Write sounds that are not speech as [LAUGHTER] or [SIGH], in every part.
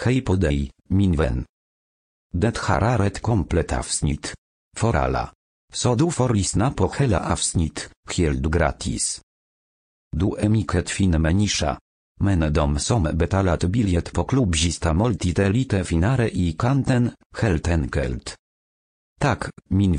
Hej podej, min vän. Det har ett komplett avsnitt. For alla. Så du får lyssna på hela avsnitt, helt gratis. Du är mycket fin människa. Men de som betalat bilet på klubbzista måltid lite finare i kanten, helt enkelt. Tak, min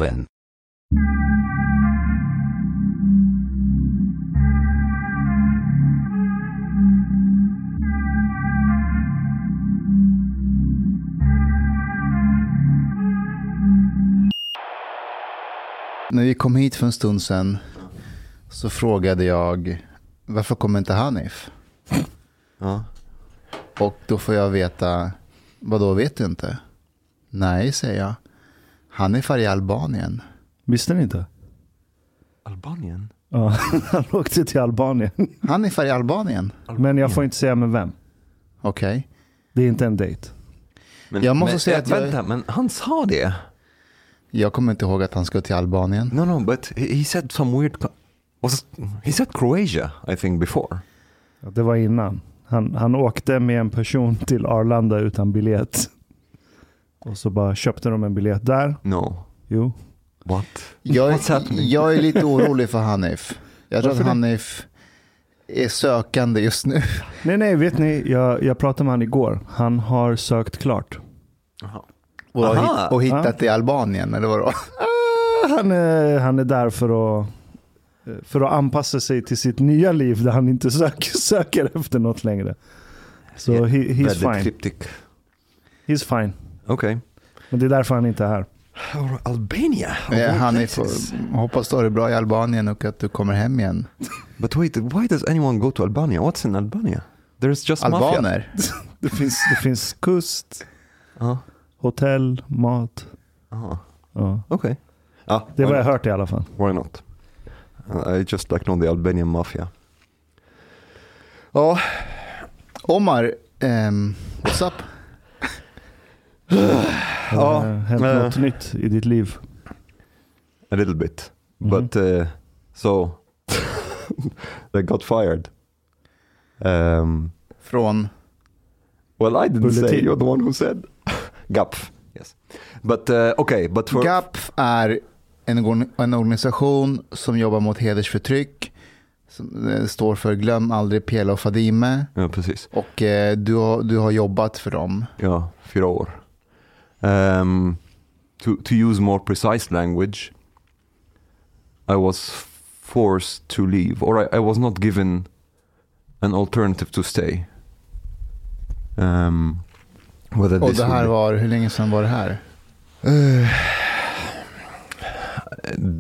När vi kom hit för en stund sedan så frågade jag varför kommer inte Hanif? Ja. Och då får jag veta, vad då vet du inte? Nej, säger jag. Hanif är i Albanien. Visste ni inte? Albanien? Ja, [LAUGHS] han åkte till Albanien. Hanif är i Albanien? Men jag får inte säga med vem. Okej. Det är inte en dejt. Men, Jag måste men, säga att jag- Vänta, men han sa det. Jag kommer inte ihåg att han skulle till Albanien. No, no, but he, said some weird... Was he said Croatia, I think, before. Ja, Det var innan. Han, han åkte med en person till Arlanda utan biljett. Och så bara köpte de en biljett där. No. Jo. What? Jag är, jag är lite orolig för Hanif. Jag tror Varför att det? Hanif är sökande just nu. Nej, nej, vet ni? Jag, jag pratade med han igår. Han har sökt klart. Jaha. Och, har Aha. hitt- och hittat i Albanien, eller vadå? [LAUGHS] Ah, Han är, han är där för att, för att anpassa sig till sitt nya liv där han inte söker, [LAUGHS] söker efter något längre. Så Yeah, he, he's fine. cryptic. He's fine. Okej. Men det är därför han inte är här. Albania? places. hoppas du har det bra i Albanien och att du kommer hem igen. [LAUGHS] But wait, why does anyone go to Albania? What's in Albania? There's just mafia. Albaner? Det finns, det finns kust, Ja. Hotell, mat. Aha. Ja. Okej. Ja, Det är vad jag hört i alla fall. Why not? Uh, I just like know the Albanian mafia. Ja, Omar, ehm, what's up? Ja, [SIGHS] Har det hänt eh. något nytt i ditt liv? a little bit. Mhm. But uh, so [LAUGHS] they got fired. Um, Från? well, I didn't say. Bulletin. You're the one who said. GAPF. Yes. But uh, okay, but for GAPF är en, en organisation som jobbar mot hedersförtryck. Som eh, står för Glöm aldrig Pela och Fadime. ja, precis. Och eh, du, har, du har jobbat för dem. Ja, fyra år. Um, to to use more precise language, I was forced to leave, or I, I was not given an alternative to stay. Um, Och det här var, hur länge sedan var det här? be-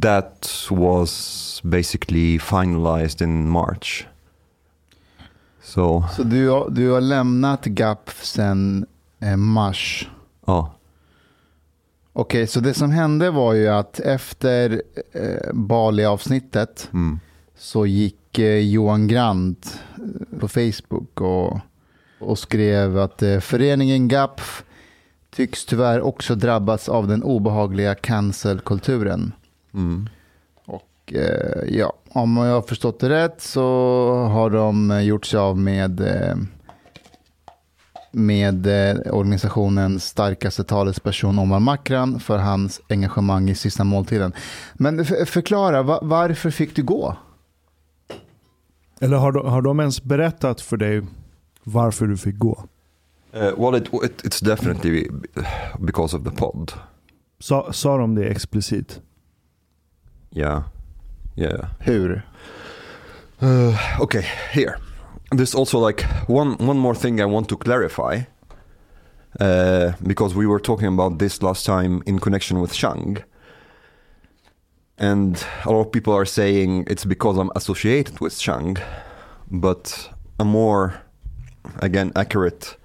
that was basically finalized in March. So, Så du, har- du har lämnat GAPF sedan eh, mars. ja, Okej, så det som hände var ju att efter eh, Bali-avsnittet mm, så gick eh, Johan Grant eh, på Facebook och, och skrev att eh, föreningen GAPF tycks tyvärr också drabbats av den obehagliga cancelkulturen. mm, Och eh, ja, om jag har förstått det rätt så har de gjort sig av med, eh, med organisationens starkaste talesperson Omar Makran för hans engagemang i sista måltiden. Men förklara, va- varför fick du gå? Eller har de, har de ens berättat för dig varför du fick gå? Uh, well, it, it, it's definitely because of the pod. Sa, sa de det explicit? Yeah, yeah. Hur? Uh, okay, here. There's also like one one more thing I want to clarify. Uh, because we were talking about this last time in connection with Shang. And a lot of people are saying it's because I'm associated with Shang. But a more, again, accurate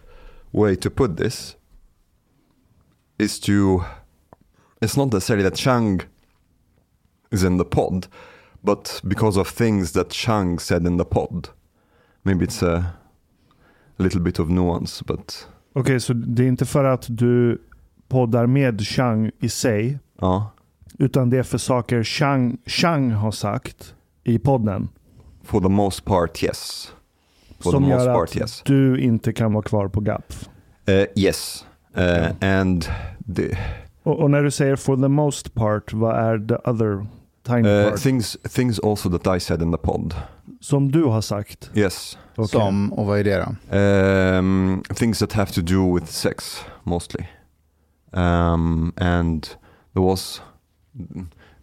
way to put this is to. It's not necessarily that Shang is in the pod, but because of things that Shang said in the pod. Maybe it's a little bit of nuance, but Okej, så det är inte för att du poddar med Chang i sig, ja, utan det är för saker Chang, Chang har sagt i podden. for the most part, yes. For som the most gör part, att yes. du inte kan vara kvar på GAPF. Uh, yes. Uh, and the, Och, och när du säger for the most part, vad är the other tiny uh, part? things things also that I said in the pod. Som du har sagt? Yes. Okej. Som, och vad är det då? Um, things that have to do with sex mostly. Um, and there was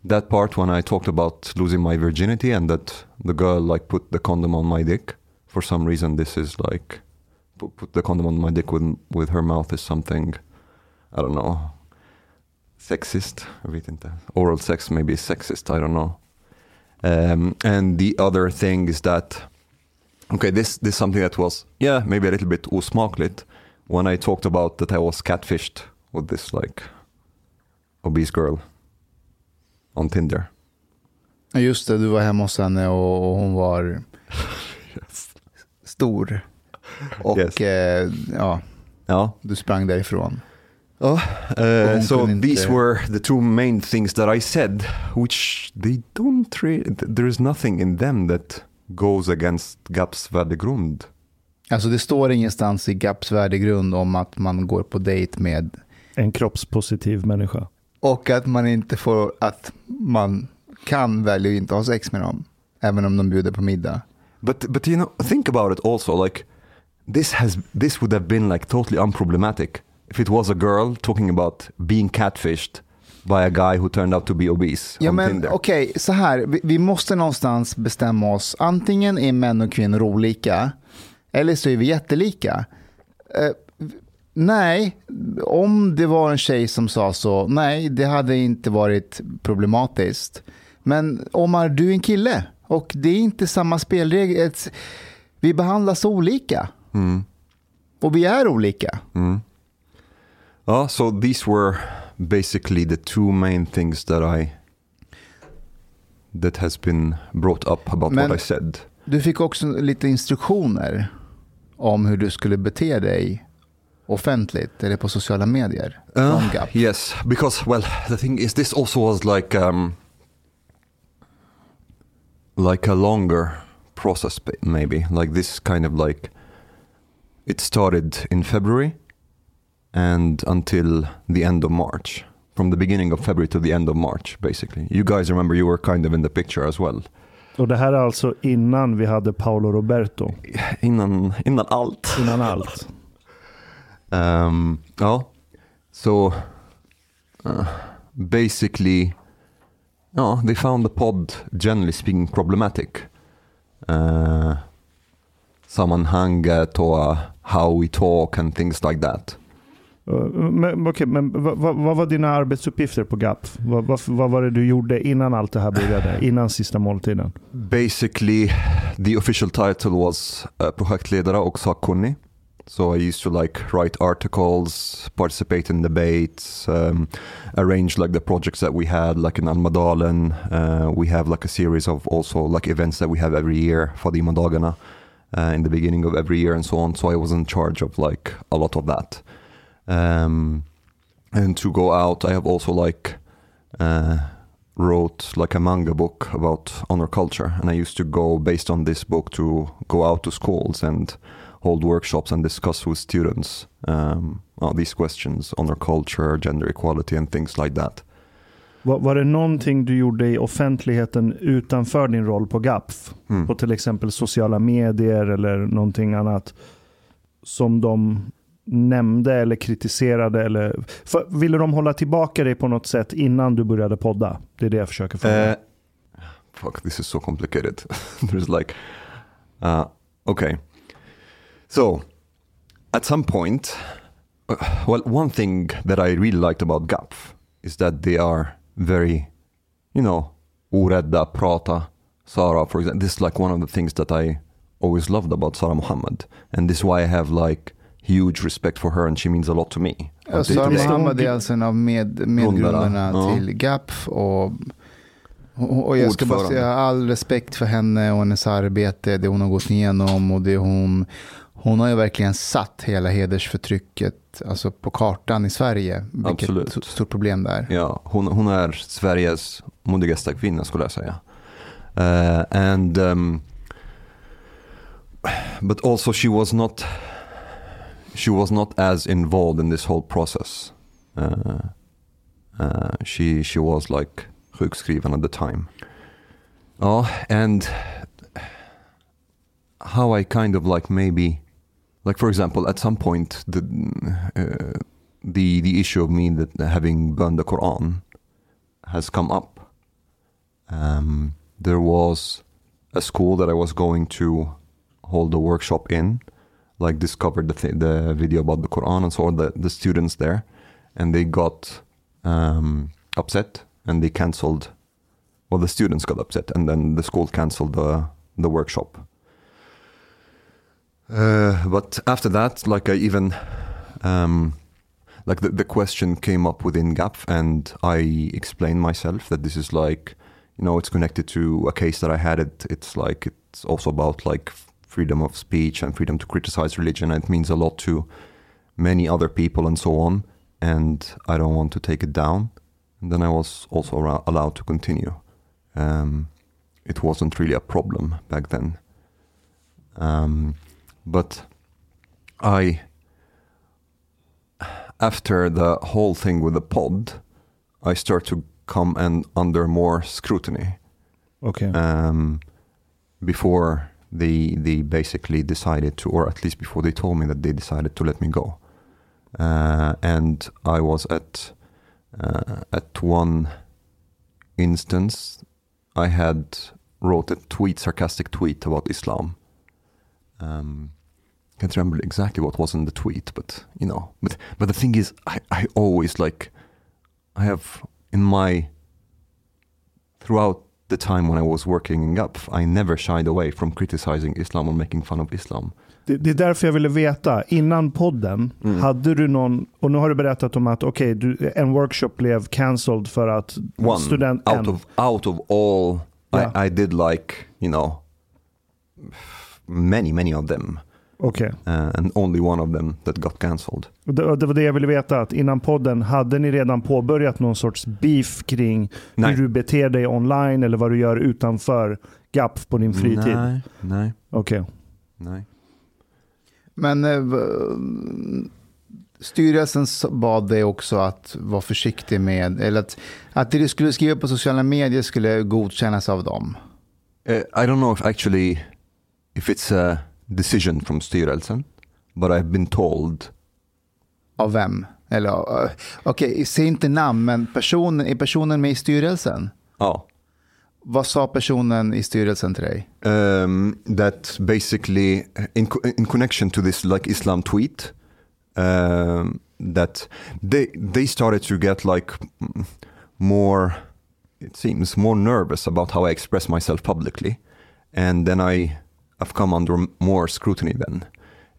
that part when I talked about losing my virginity and that the girl like put the condom on my dick. For some reason, this is like put, put the condom on my dick with with her mouth is something I don't know sexist. Jag vet inte. Oral sex maybe is sexist. I don't know. Um, and the other thing is that okay, this this is something that was yeah maybe a little bit osmakligt when I talked about that I was catfished with this like obese girl on Tinder. Just det, du var hemma hos henne och, hon var [LAUGHS] stor. Och Yes. eh, ja, Ja. du sprang därifrån. Oh, uh, so inte- these were the two main things that I said, which they don't really. There is nothing in them that goes against GAPs värdegrund. Alltså det står ingenstans i GAPs värdegrund om att man går på dejt med En kroppspositiv människa. och att man inte får, att man kan välja att inte ha sex med dem. Även om de bjuder på middag. But but you know, think about it also. Like this has this would have been like totally unproblematic if it was a girl talking about being catfished by a guy who turned out to be obese Ja men okej, så här. Vi, vi måste någonstans bestämma oss. Antingen är män och kvinnor olika. Eller så är vi jättelika. Eh, nej, om det var en tjej som sa så, nej, det hade inte varit problematiskt. Men Omar, du är en kille och det är inte samma spelregler. Vi behandlas olika. Mm. Och vi är olika. Mm. Oh, so these were basically the two main things that I that has been brought up about Men- what I said. Du fick också lite instruktioner om hur du skulle bete dig offentligt eller på sociala medier. Uh, yes, because well, the thing is, this also was like um, like a longer process, maybe like this kind of like it started in February and until the end of March. From the beginning of February to the end of March, basically. You guys remember you were kind of in the picture as well. Och det här är alltså innan vi hade Paolo Roberto. Innan, innan allt. Innan allt. [LAUGHS] Um, ja, so uh, basically, ja, they found the pod generally speaking problematic. Uh, sammanhanget och uh, how we talk and things like that. Uh, Men, okej, men vad, vad, vad var dina arbetsuppgifter på GAP? Vad, vad, vad var det du gjorde innan allt det här började? Innan sista måltiden? Basically, the official title was uh, projektledare och sakkunnig. So I used to like write articles, participate in debates, um, arrange like the projects that we had, like in Almadalen. Uh, we have like a series of also like events that we have every year for the Almadagarna uh, in the beginning of every year and so on. So I was in charge of like a lot of that. Um, and to go out, I have also like uh, wrote like a manga book about honor culture, and I used to go based on this book to go out to schools and hold workshops and discuss with students um, all these questions, honor culture, gender equality, and things like that. Var, var det någonting du gjorde i offentligheten utanför din roll på GAPF? Mm. På till exempel sociala medier eller någonting annat som de nämnde eller kritiserade? Eller, för, ville de hålla tillbaka dig på något sätt innan du började podda? Det är det jag försöker fråga. Uh, fuck, this is so complicated. [LAUGHS] There's like, uh, okay. So, at some point, uh, well, one thing that I really liked about GAPF is that they are very, you know, orädda, prata. Sarah, for example, this is like one of the things that I always loved about Sarah Mohammed. And this is why I have like huge respect for her and she means a lot to me. Ja, to Sara day. Mohammed är alltså en av med, medgrundarna Ja. till GAPF. Och, och och jag ska bara säga all respekt för henne och hennes arbete, det hon har gått igenom och det hon... Hon har ju verkligen satt hela hedersförtrycket alltså på kartan i Sverige. Vilket Absolut. stort- stort problem där. Ja, hon, hon är Sveriges modigaste kvinna skulle jag säga. Uh, and um, but also she was not she was not as involved in this whole process. Uh, uh, she she was like sjukskriven at the time. Oh, and how I kind of like maybe, like for example, at some point the uh, the the issue of me that having burned the Quran has come up. Um, there was a school that I was going to hold a workshop in, like discovered the th- the video about the Quran and saw the the students there, and they got um, upset and they cancelled. Well, the students got upset, and then the school cancelled the the workshop. Uh, but after that, like I even, um, like the, the question came up within GAP, and I explained myself that this is like, you know, it's connected to a case that I had. It it's like it's also about like freedom of speech and freedom to criticize religion. It means a lot to many other people and so on. And I don't want to take it down. And then I was also allowed to continue. Um, it wasn't really a problem back then. Um, but I, after the whole thing with the pod, I start to come and under more scrutiny. Okej. Um, before they they basically decided to, or at least before they told me that they decided to let me go. Uh, and I was at uh, at one instance, I had wrote a tweet, sarcastic tweet about Islam. Um, can't remember exactly what was in the tweet, but you know, but but the thing is, I I always like, I have in my throughout the time when I was working in GAP, I never shied away from criticizing Islam or making fun of Islam. Det, det är därför jag ville veta, innan podden, Mm. hade du någon, och nu har du berättat om att okej, du- en workshop blev cancelled för att One student... out en. of out of all, Yeah. I, I did like you know many many of them, Okej. uh, and only one of them that got cancelled. Och Det, det var det jag ville veta, att innan podden, hade ni redan påbörjat någon sorts beef kring Nej. hur du beter dig online eller vad du gör utanför GAP på din fritid? Nej, nej, Okej. nej. Men eh, styrelsen bad dig också att vara försiktig med, eller att, att det du skulle skriva på sociala medier skulle godkännas av dem. Uh, I don't know if actually if it's a decision from styrelsen, but I've been told. Av vem? Eller, eh, okej, säg inte namn, men personen, är personen med i styrelsen? Oh, Vad sa personen i styrelsen till dig? um, that basically in in connection to this like Islam tweet, um, that they they started to get like more, it seems more nervous about how I express myself publicly, and then I have come under more scrutiny then,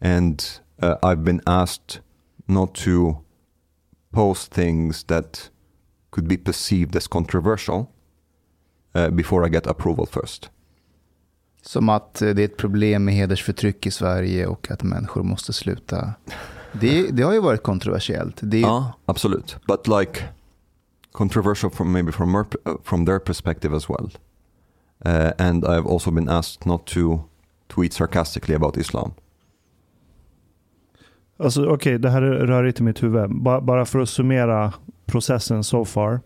and uh, I've been asked not to post things that could be perceived as controversial uh, before I get approval first. Som att eh, det är ett problem med hedersförtryck i Sverige och att människor måste sluta. Det, det har ju varit kontroversiellt. Det Ja, absolut. But like controversial from maybe from uh, from their perspective as well. Uh, and I've also been asked not to tweet sarcastically about Islam. Alltså okej, det här är rörigt i mitt huvud. Ba- bara för att summera processen so far.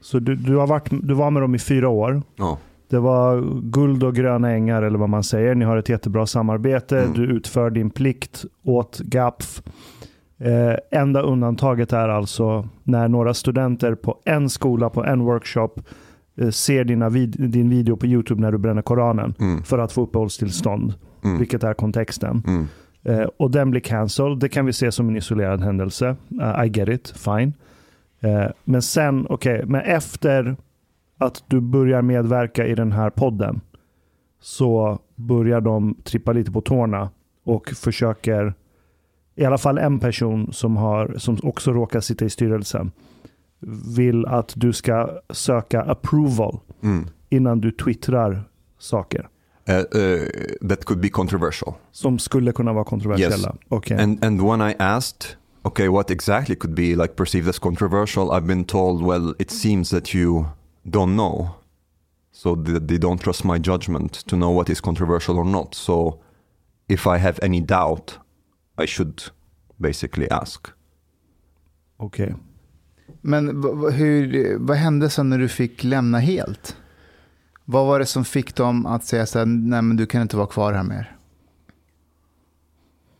Så du, du, har varit, du var med dem i fyra år. Ja. Det var guld och gröna ängar eller vad man säger. Ni har ett jättebra samarbete. Mm. Du utför din plikt åt GAPF. Eh, enda undantaget är alltså när några studenter på en skola, på en workshop ser dina vid- din video på YouTube när du bränner Koranen Mm. för att få uppehållstillstånd, Mm. vilket är kontexten. Mm. Eh, och den blir cancelled. Det kan vi se som en isolerad händelse. Uh, I get it, fine. Eh, men sen, okej, men efter att du börjar medverka i den här podden så börjar de trippa lite på tårna och försöker, i alla fall en person som, har, som också råkar sitta i styrelsen, vill att du ska söka approval Mm. innan du twittrar saker Uh, uh, that could be controversial. som skulle kunna vara kontroversiella. Okej. And and when I asked, okay, what exactly could be like perceived as controversial, I've been told, well, it seems that you don't know, so th- they don't trust my judgment to know what is controversial or not. So if I have any doubt, I should basically ask. Okej. Men hur, vad hände sen när du fick lämna helt? Vad var det som fick dem att säga så här, nej men du kan inte vara kvar här mer?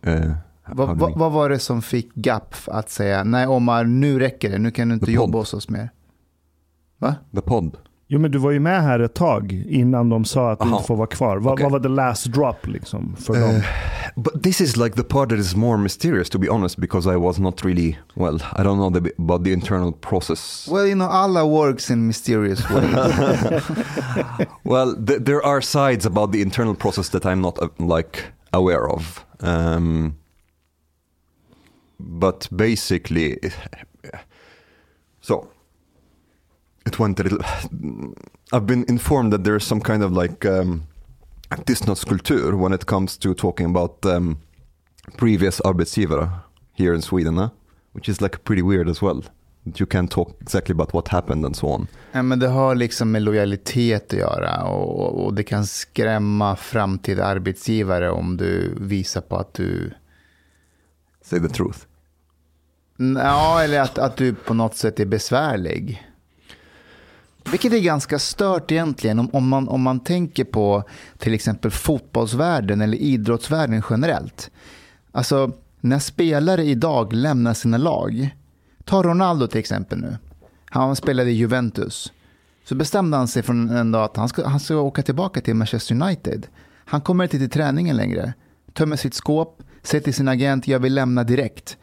Uh, Vad, vad, vad var det som fick GAPF att säga, nej Omar, nu räcker det, nu kan du inte The jobba pod. hos oss mer? Va? the pod. Jo men du var ju med här ett tag innan de sa att du inte får vara kvar. Vad, Okej. vad var the last drop liksom för Eh, dem? But this is like the part that is more mysterious, to be honest, because I was not really well. I don't know the, about the internal process. Well, you know, Allah works in mysterious ways. [LAUGHS] Well, th- there are sides about the internal process that I'm not uh, like aware of. Um, but basically, [SIGHS] so it went a little. I've been informed that there's some kind of like um, tystnadskultur when it comes to talking about um, previous arbetsgivare here in Sweden, huh? which is like pretty weird as well. That you can't talk exactly about what happened and so on. ja, men det har liksom med lojalitet att göra och, och det kan skrämma framtida arbetsgivare om du visar på att du Say the truth. Ja, eller att, att du på något sätt är besvärlig. Vilket är ganska stört egentligen om, om, man, om man tänker på till exempel fotbollsvärlden eller idrottsvärlden generellt. Alltså, när spelare idag lämnar sina lag. Ta Ronaldo till exempel nu. Han spelade i Juventus. Så bestämde han sig från en dag att han ska, han ska åka tillbaka till Manchester United. Han kommer inte till träningen längre. Tömmer sitt skåp, säger till sin agent, jag vill lämna direkt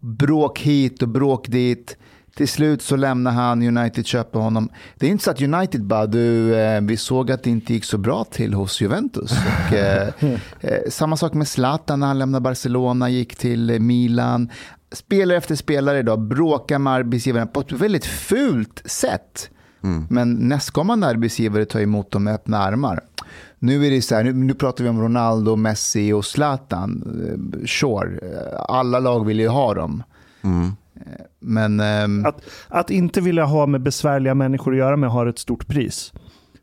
bråk hit och bråk dit. Till slut så lämnar han, United köper honom. Det är inte så att United bara, du, eh, vi såg att det inte gick så bra till hos Juventus. Och, eh, eh, samma sak med Zlatan när han lämnade Barcelona, gick till eh, Milan. Spelare efter spelare idag bråkar med arbetsgivaren på ett väldigt fult sätt. Men nästkommande arbetsgivare tar emot dem med öppna armar. Nu är det så här, nu, nu pratar vi om Ronaldo, Messi och Zlatan. Eh, Sure, alla lag vill ju ha dem. Eh, Men ehm, Att, att inte vilja ha med besvärliga människor att göra med har ett stort pris.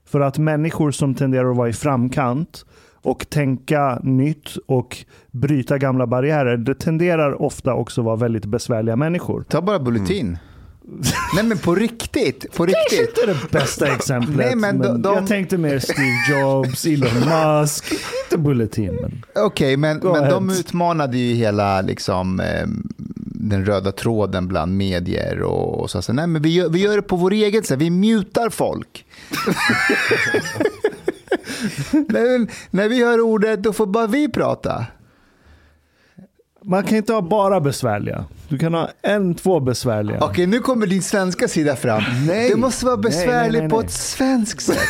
För att människor som tenderar att vara i framkant och tänka nytt och bryta gamla barriärer, det tenderar ofta också att vara väldigt besvärliga människor. ta bara Bulletin. [LAUGHS] Nej men på riktigt, på riktigt. Kanske inte det bästa exemplet. Nej, men men de- de- Jag tänkte mer Steve Jobs, Elon Musk, inte Bulletin. Men... Okej, men, Go men de utmanade ju hela liksom, ehm, den röda tråden bland medier och, och så. så nej, men vi, gör, vi gör det på vår egen sätt, vi mutar folk. [LAUGHS] när, när vi hör ordet, då får bara vi prata. Man kan inte ha bara besvärliga. Du kan ha en, två besvärliga. Okej, nu kommer din svenska sida fram. Nej. Det måste vara besvärligt nej, nej, på nej. ett svenskt sätt.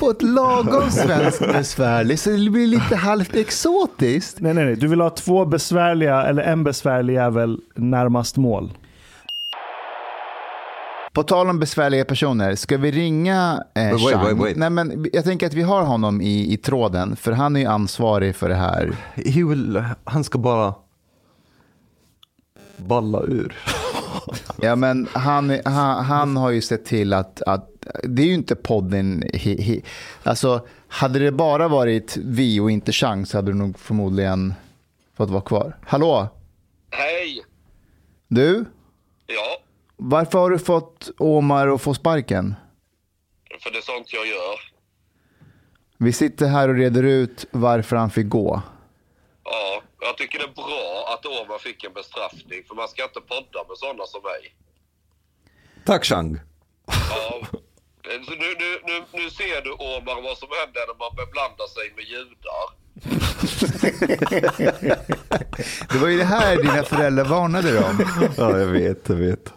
På ett lagom svenskt besvärligt, så det blir lite halvt exotiskt. Nej, nej, nej. Du vill ha två besvärliga eller en besvärlig jävel närmast mål. På tal om besvärliga personer, ska vi ringa eh, Wait, Chang? wait, wait. Nej, men jag tänker att vi har honom i, i tråden, för han är ju ansvarig för det här. He will, han ska bara balla ur. Ja, men han, han, han har ju sett till att, att det är ju inte podden. He, he, alltså, hade det bara varit vi och inte Chang så hade du nog förmodligen fått vara kvar. Hallå, Hej! du? Ja, Varför har du fått Omar att få sparken? för det är sånt jag gör. Vi sitter här och reder ut varför han fick gå. Ja, jag tycker det är bra att Omar fick en bestraffning, för man ska inte podda med sådana som mig. Tack Chang. Ja. Nu, nu, nu, nu ser du Omar vad som händer när man beblandar sig med judar. Det var ju det här dina föräldrar varnade dig om. Ja, jag vet, jag vet.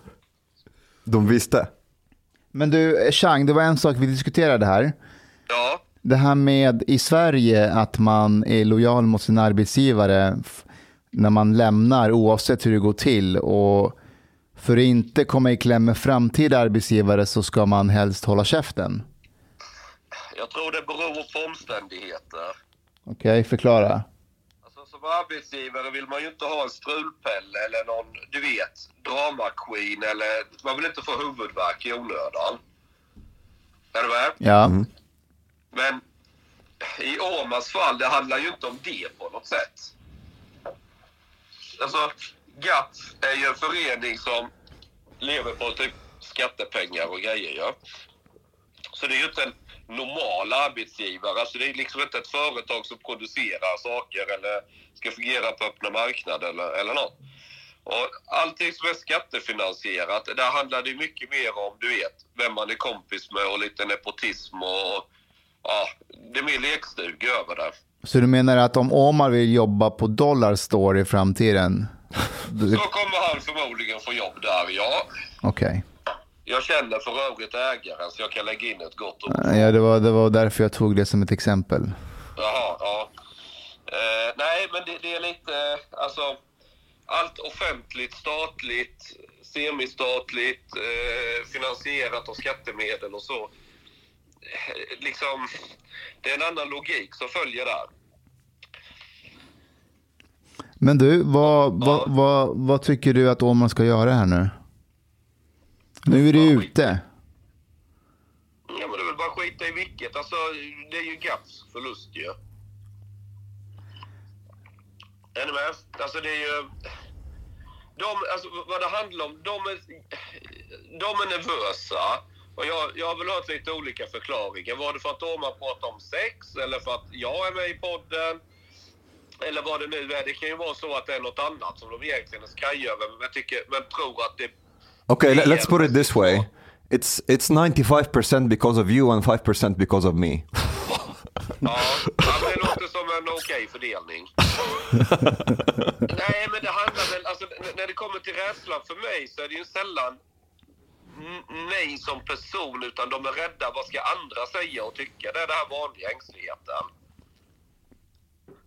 De visste. Men du, Chang, det var en sak vi diskuterade här. Ja, Det här med i Sverige att man är lojal mot sin arbetsgivare när man lämnar oavsett hur det går till. Och för att inte komma i kläm med framtida arbetsgivare så ska man helst hålla käften. jag tror det beror på omständigheter. Okej, förklara. Alltså, som arbetsgivare vill man ju inte ha en strulpelle eller någon, du vet, drama-queen eller man vill inte få huvudvärk i onödan. Är du med? Ja, men i Omars fall, det handlar ju inte om det på något sätt. alltså, GATT är ju en förening som lever på typ skattepengar och grejer. Ja. Så det är ju inte en normal arbetsgivare. Alltså det är liksom inte ett företag som producerar saker eller ska fungera på öppna marknaden eller, eller något. Och allting som är skattefinansierat, där handlar det mycket mer om, du vet, vem man är kompis med och lite nepotism och ja, det är mer lekstuga över det. Så du menar att om Omar vill jobba på Dollarstore i framtiden? Så kommer han förmodligen få jobb där, ja. Okej. Jag känner för övrigt ägaren så jag kan lägga in ett gott ord. Ja, det var, det var därför jag tog det som ett exempel. Jaha, ja. Eh, nej, men det, det är lite, alltså, allt offentligt, statligt, semistatligt, eh, finansierat av skattemedel och så. Liksom, det är en annan logik som följer där. Men du, vad, vad, vad, vad tycker du att Omar ska göra här nu? Nu är du ute. Ja, men det är väl bara skita i vilket. Alltså, det är ju GAPs förlust ju. Är ni med? Alltså det är ju... De, alltså, vad det handlar om, de är, de är nervösa. Och jag, jag har väl hört lite olika förklaringar. Var det för att Omar pratar om sex eller för att jag är med i podden? Eller vad det nu är. Det kan ju vara så att det är något annat som de egentligen är skraj över. Men, tycker, men tror att det... Okay, let, let's put it this way. It's it's 95% because of you and 5% because of me. Ja, men det låter som en okej fördelning. [LAUGHS] Nej, men det handlar väl... Alltså, när det kommer till rädslan för mig så är det ju sällan mig som person, utan de är rädda. Vad ska andra säga och tycka? Det är den här vanliga ängsligheten.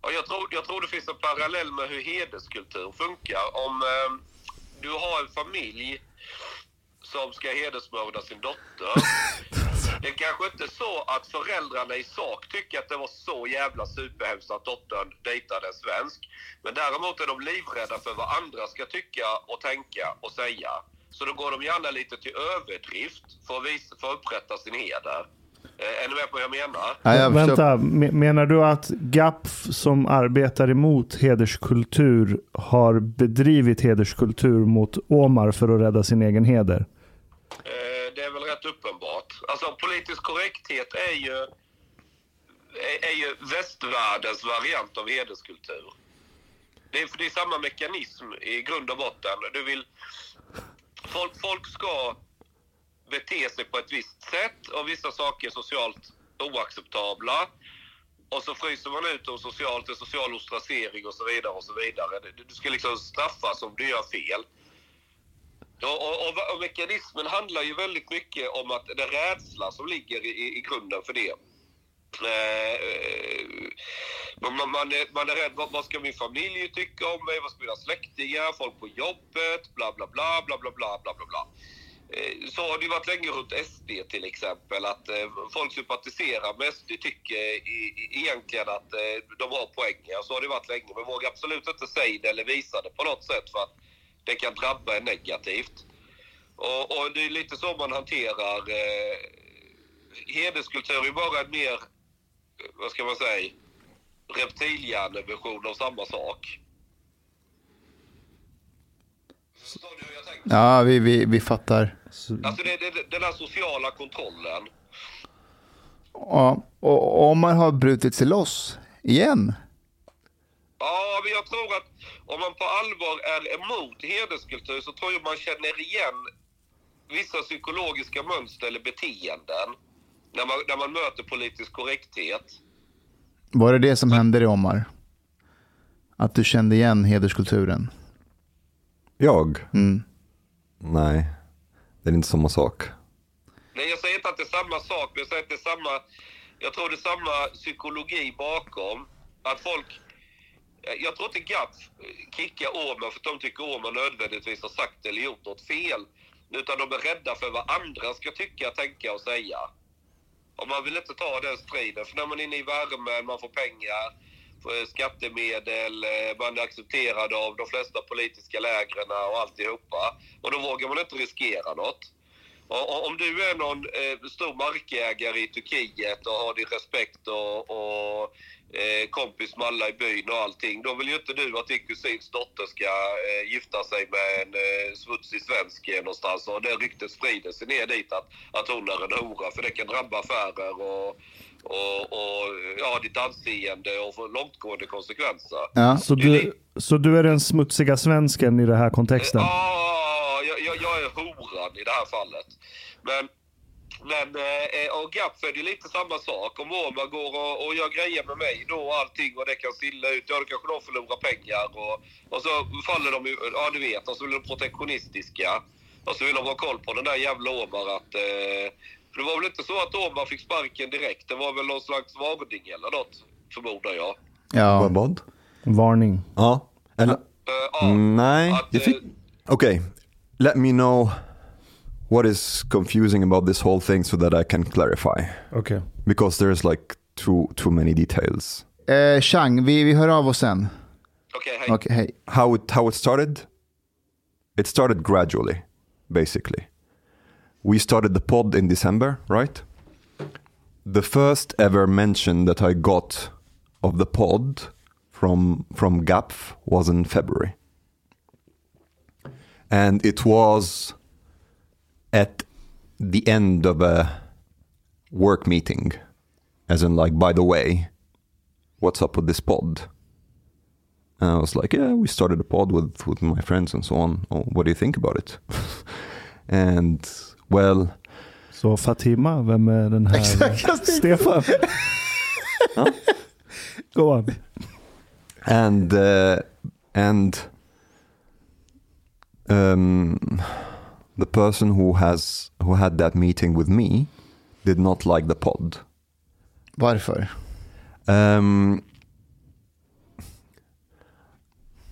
Och jag, tror, jag tror det finns en parallell med hur hederskultur funkar. Om eh, du har en familj som ska hedersmörda sin dotter. [LAUGHS] Det är kanske inte så att föräldrarna i sak tycker att det var så jävla superhemskt att dottern dejtade en svensk. Men däremot är de livrädda för vad andra ska tycka och tänka och säga. Så då går de gärna lite till överdrift för att, visa, för att upprätta sin heder. Eh, är ni med på vad jag menar? Ja, jag. Vänta, me- menar du att GAPF som arbetar emot hederskultur har bedrivit hederskultur mot Omar för att rädda sin egen heder? Eh, Det är väl rätt uppenbart. Alltså politisk korrekthet är ju, är, är ju västvärldens variant av hederskultur. Det är, det är samma mekanism i grund och botten. Du vill, folk, folk ska bete sig på ett visst sätt och vissa saker är socialt oacceptabla. Och så fryser man ut dem socialt, en social ostracering och så vidare och så vidare. Du- Du ska liksom straffas om du gör fel. Och, och, och, och mekanismen handlar ju väldigt mycket om att det är rädsla som ligger i, i grunden för det. Man, man, man, är, man är rädd, vad, vad ska min familj tycka om mig? Vad ska mina släktingar, folk på jobbet, bla bla bla, bla bla bla, bla bla bla. Eh, så har det ju varit länge runt SD till exempel, att folk sympatiserar med SD, tycker egentligen att de har poänger. Så har det varit länge, men vågar absolut inte säga det eller visa det på något sätt för att det kan drabba en negativt. Och, och det är lite så man hanterar eh, hederskultur är ju bara en mer, vad ska man säga, reptilhjärneversion av samma sak. Förstår du hur jag tänker? Ja, vi, vi, vi fattar. Alltså det, det, den här sociala kontrollen. Ja, och Omar har brutit sig loss igen. Ja, men jag tror att om man på allvar är emot hederskultur så tror jag man känner igen vissa psykologiska mönster eller beteenden när man, när man möter politisk korrekthet. Var det det som hände dig Omar? Att du kände igen hederskulturen? Jag? Mm. Nej, det är inte samma sak. Nej, jag säger inte att det är samma sak, men jag säger att det är samma... Jag tror det är samma psykologi bakom. Att folk... Jag tror inte GAPF kickar Åman för att de tycker Åman nödvändigtvis har sagt eller gjort något fel. Utan de är rädda för vad andra ska tycka, tänka och säga. Och man vill inte ta den striden, för när man är inne i värmen, man får pengar, får skattemedel, eh, man är accepterad av de flesta politiska lägren och alltihopa. Och då vågar man inte riskera något. Och, och om du är någon eh, stor markägare i Turkiet och har din respekt och, och eh, kompis med alla i byn och allting. Då vill ju inte du att din kusins dotter ska eh, gifta sig med en eh, smutsig svensk eh, någonstans och det ryktet sprider sig ner dit att, att hon är en hora för det kan drabba affärer och, och, och ja, ditt anseende och få långtgående konsekvenser. Ja. Så du, så du är den smutsiga svensken i den här kontexten? Ja, jag, jag, jag är horan i det här fallet. Men, men eh, och GAPF är det lite samma sak. Om Omar går och, och gör grejer med mig då och allting och det kan stilla ut, ja då kanske de förlorar pengar och, och så faller de ja du vet, och så blir de protektionistiska. Och så vill de ha koll på den där jävla Omar att eh, för det var väl inte så att Omar fick sparken direkt. Det var väl någon slags varning eller något, förmodar jag. Ja. Vad? Varning. Ja. Eller, Eh, ja, nej, att, eh, Okay, let me know what is confusing about this whole thing so that I can clarify. Okay. Because there's like too too many details. Eh, Chang, vi, vi hör av oss sen. Okej, hej. Okej, hej. How it how it started? It started gradually, basically. We started the pod in December, right? The first ever mention that I got of the pod from from GAPF was in February. And it was at the end of a work meeting. As in like, by the way, what's up with this pod? And I was like, yeah, we started a pod with, with my friends and so on. Oh, what do you think about it? [LAUGHS] and well, Så Fatima, vem är den här? Stefan? [LAUGHS] Go on. and uh, and um, the person who has who had that meeting with me did not like the pod. Varför? Um,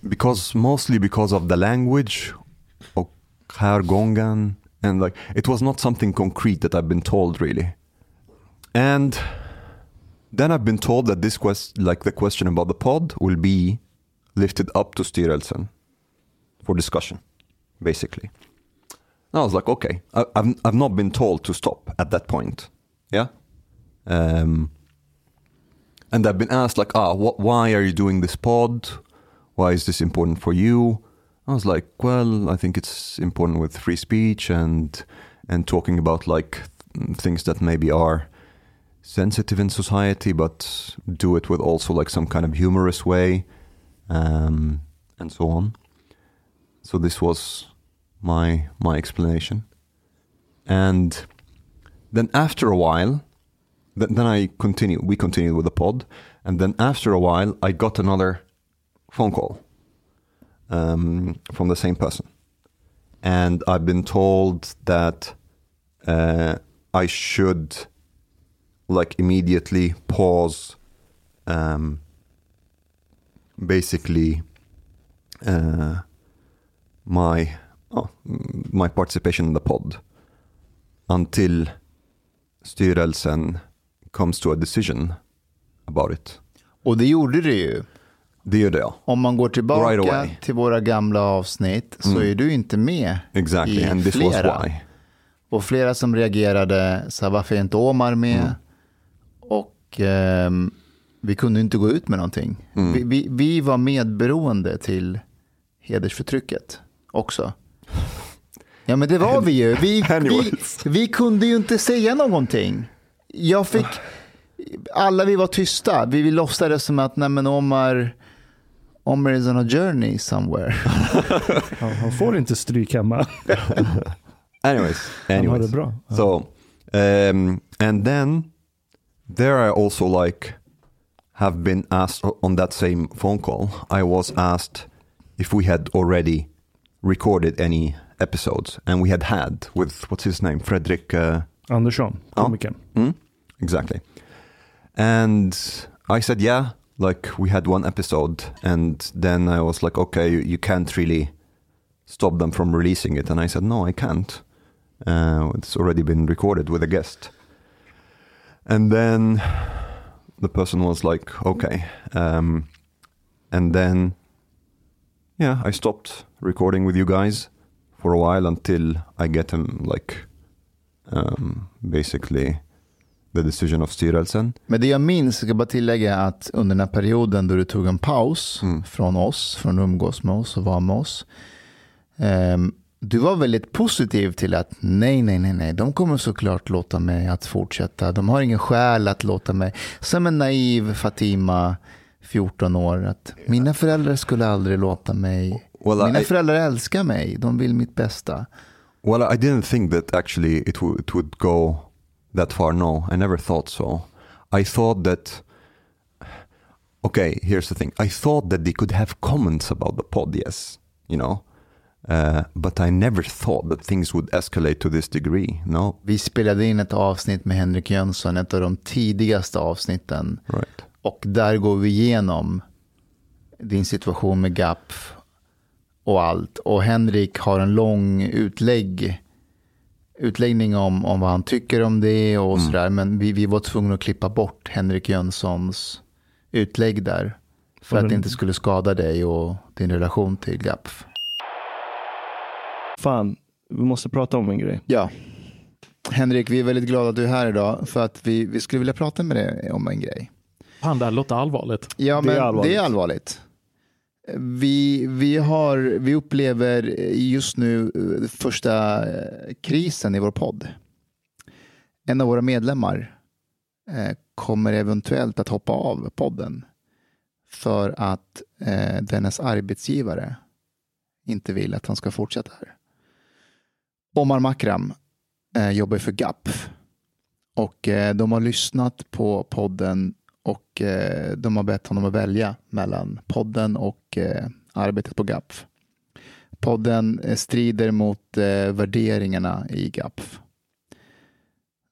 because mostly because of the language of Gongan and like it was not something concrete that I've been told really. And then I've been told that this quest like the question about the pod will be lifted up to styrelsen for discussion, basically. And I was like, okay, I, I've I've not been told to stop at that point. Yeah. Um, and I've been asked like, ah, wh- why are you doing this pod? Why is this important for you? I was like, well, I think it's important with free speech and and talking about like th- things that maybe are sensitive in society, but do it with also like some kind of humorous way, um, and so on. So this was my my explanation, and then after a while, th- then I continued. We continued with the pod, and then after a while, I got another phone call um, from the same person, and I've been told that uh, I should like immediately pause, um, basically, uh, my oh, mm, my participation in the pod until styrelsen comes to a decision about it. Och det gjorde det ju. Det gör det ja. Om man går tillbaka Right till våra gamla avsnitt så är du inte med Exactly, i and this flera. was why. Och flera som reagerade sa varför är inte Omar med? Mm. Och ehm, vi kunde inte gå ut med någonting. Mm. Vi, vi, vi var medberoende till hedersförtrycket också. Ja men det var vi ju. Vi, [LAUGHS] vi, Anyways. vi kunde ju inte säga någonting. Jag fick, alla vi var tysta. Vi, vi låtsades som att nej men Omar, Omar is on a journey somewhere. [LAUGHS] Ja, han får inte stryk hemma. [LAUGHS] Anyways, Han har det anyways. bra. Ja. So, um, and then there I also like have been asked on that same phone call. I was asked if we had already recorded any episodes, and we had had with what's his name, Fredrik. Uh, Andersson, Ja. komikern. Mm, exactly. And I said, yeah, like we had one episode. And then I was like, okay, you, you can't really stop them from releasing it. And I said, no, I can't. Uh, it's already been recorded with a guest. And then the person was like, okay. Um, and then, yeah, I stopped recording with you guys for a while until I get them like um, basically the decision of styrelsen. Men det jag minns, jag ska bara tillägga att under den här perioden då du tog en paus Mm. från oss, från att umgås med oss och vara med oss. ehm, du var väldigt positiv till att nej, nej, nej, nej, de kommer såklart låta mig att fortsätta. De har ingen skäl att låta mig, som en naiv Fatima, 14 år, att mina föräldrar skulle aldrig låta mig. Well, Mina I, föräldrar älskar mig, de vill mitt bästa. well, I didn't think that actually it, w- it would go that far. No, I never thought so. I thought that. Okay, here's the thing. I thought that they could have comments about the pod, yes, you know, uh, but I never thought that things would escalate to this degree. No, Vi spelade in ett avsnitt med Henrik Jönsson, ett av de tidigaste avsnitten. right. Och där går vi igenom din situation med GAP och allt. Och Henrik har en lång utlägg, utläggning om, om vad han tycker om det och sådär. Men vi, vi var tvungna att klippa bort Henrik Jönssons utlägg där. För att det inte skulle skada dig och din relation till GAP. Fan, vi måste prata om en grej. Ja. Henrik, vi är väldigt glada att du är här idag. För att vi, vi skulle vilja prata med dig om en grej. Fan, det här låter allvarligt. Ja, Det är men allvarligt. det är allvarligt. Vi, vi, har, vi upplever just nu eh, första eh, krisen i vår podd. En av våra medlemmar eh, kommer eventuellt att hoppa av podden för att eh, dennes arbetsgivare inte vill att han ska fortsätta här. Omar Makram eh, jobbar för GAP och eh, de har lyssnat på podden och eh, de har bett honom att välja mellan podden och eh, arbetet på GAP. Podden eh, strider mot eh, värderingarna i GAP.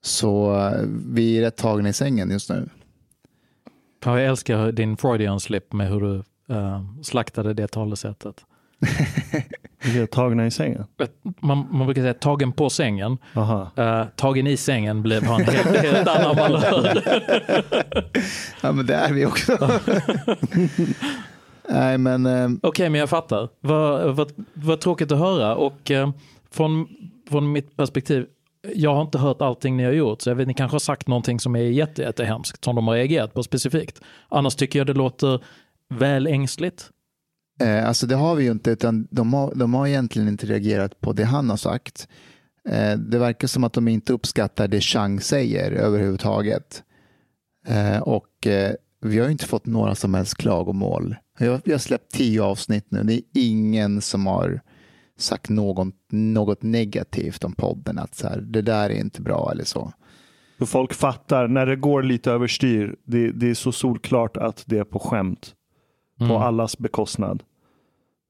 Så eh, vi är rätt tagna i sängen just nu. Jag älskar din Freudian slip med hur du eh, slaktade det talesättet. [LAUGHS] Är tagna i sängen. Man, man brukar säga tagen på sängen. Aha. Uh, tagen i sängen blev han helt, helt annan valör. [LAUGHS] Ja, men det är vi också. [LAUGHS] Nej, men eh, Okej, men jag fattar. Vad, vad, vad tråkigt att höra. Och eh, från, från mitt perspektiv, jag har inte hört allting ni har gjort, så jag vet ni kanske har sagt någonting som är jätte, jättehemskt, som de har reagerat på specifikt. Annars tycker jag det låter väl ängsligt. Eh, alltså det har vi ju inte, utan de har, de har egentligen inte reagerat på det han har sagt. Eh, det verkar som att de inte uppskattar det Chang säger överhuvudtaget. Eh, och eh, vi har ju inte fått några som helst klagomål. Vi har, har släppt tio avsnitt nu. Det är ingen som har sagt någon, något negativt om podden. Att så här, det där är inte bra eller så. För folk fattar, när det går lite överstyr, det, det är så solklart att det är på skämt. Mm. På allas bekostnad.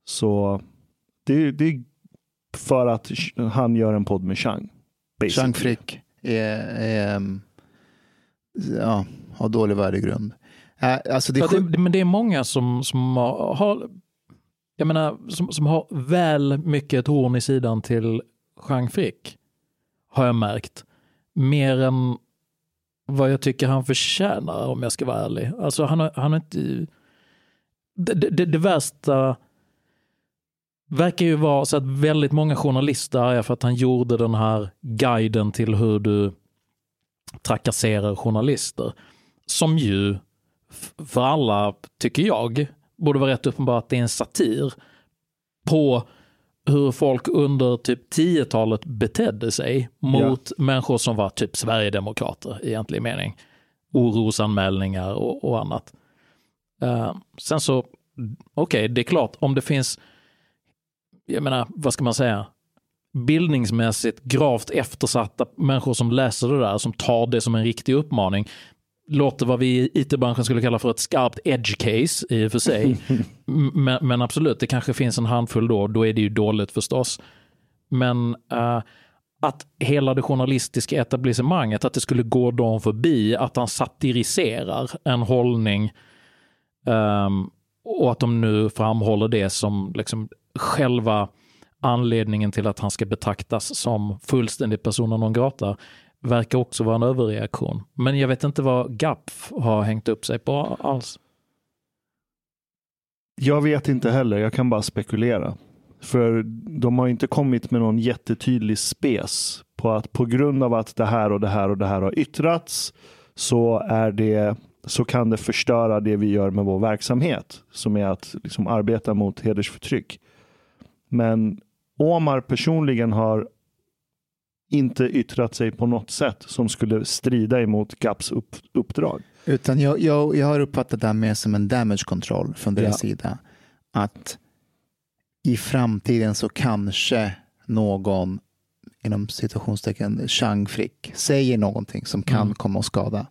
Så det, det är för att han gör en podd med Chang. basically. Chang Frick är, är, ehm, ja, har dålig värdegrund. Eh, alltså det är Ja, det, men det är många som, som har, jag menar, som, som har väl mycket horn i sidan till Jean Frick. Har jag märkt. Mer än vad jag tycker han förtjänar om jag ska vara ärlig. Alltså han har, han har inte... Det, det, det värsta verkar ju vara så att väldigt många journalister är för att han gjorde den här guiden till hur du trakasserar journalister. Som ju för alla, tycker jag, borde vara rätt uppenbart att det är en satir på hur folk under typ 10-talet betedde sig mot människor som var typ Sverigedemokrater i egentlig mening. Orosanmälningar och, och annat. Eh, sen så, okej, det är klart, om det finns, jag menar, vad ska man säga, bildningsmässigt gravt eftersatta människor som läser det där, som tar det som en riktig uppmaning, låter vad vi i it-branschen skulle kalla för ett skarpt edge case i och för sig. [LAUGHS] Men, men absolut, det kanske finns en handfull då, då är det ju dåligt förstås. Men eh, att hela det journalistiska etablissemanget, att det skulle gå dem förbi, att han satiriserar en hållning Um, och att de nu framhåller det som liksom själva anledningen till att han ska betraktas som fullständig persona non grata verkar också vara en överreaktion. Men jag vet inte vad GAPF har hängt upp sig på alls. Jag vet inte heller, jag kan bara spekulera. För de har inte kommit med någon jättetydlig spes på att på grund av att det här och det här och det här har yttrats så, är det, så kan det förstöra det vi gör med vår verksamhet. Som är att liksom arbeta mot hedersförtryck. Men Omar personligen har inte yttrat sig på något sätt som skulle strida emot GAPs upp, uppdrag. Utan jag, jag, jag har uppfattat det här mer som en damage control från deras Ja. sida. Att i framtiden så kanske någon inom situationstecken Chang Frick säger någonting som kan Mm. komma att skada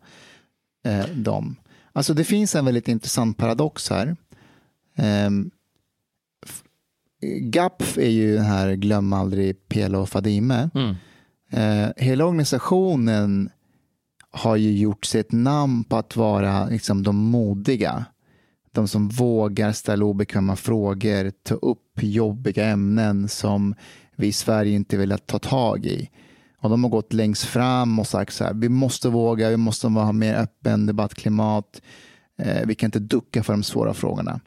eh, dem. Alltså det finns en väldigt intressant paradox här. F- GAPF är ju den här glöm aldrig Pela och Fadime. Mm. Eh, hela organisationen har ju gjort sig ett namn på att vara liksom, de modiga. De som vågar ställa obekväma frågor, ta upp jobbiga ämnen som vi i Sverige inte velat ta tag i. Och de har gått längst fram och sagt så här, vi måste våga, vi måste ha mer öppen debattklimat. Eh, vi kan inte ducka för de svåra frågorna.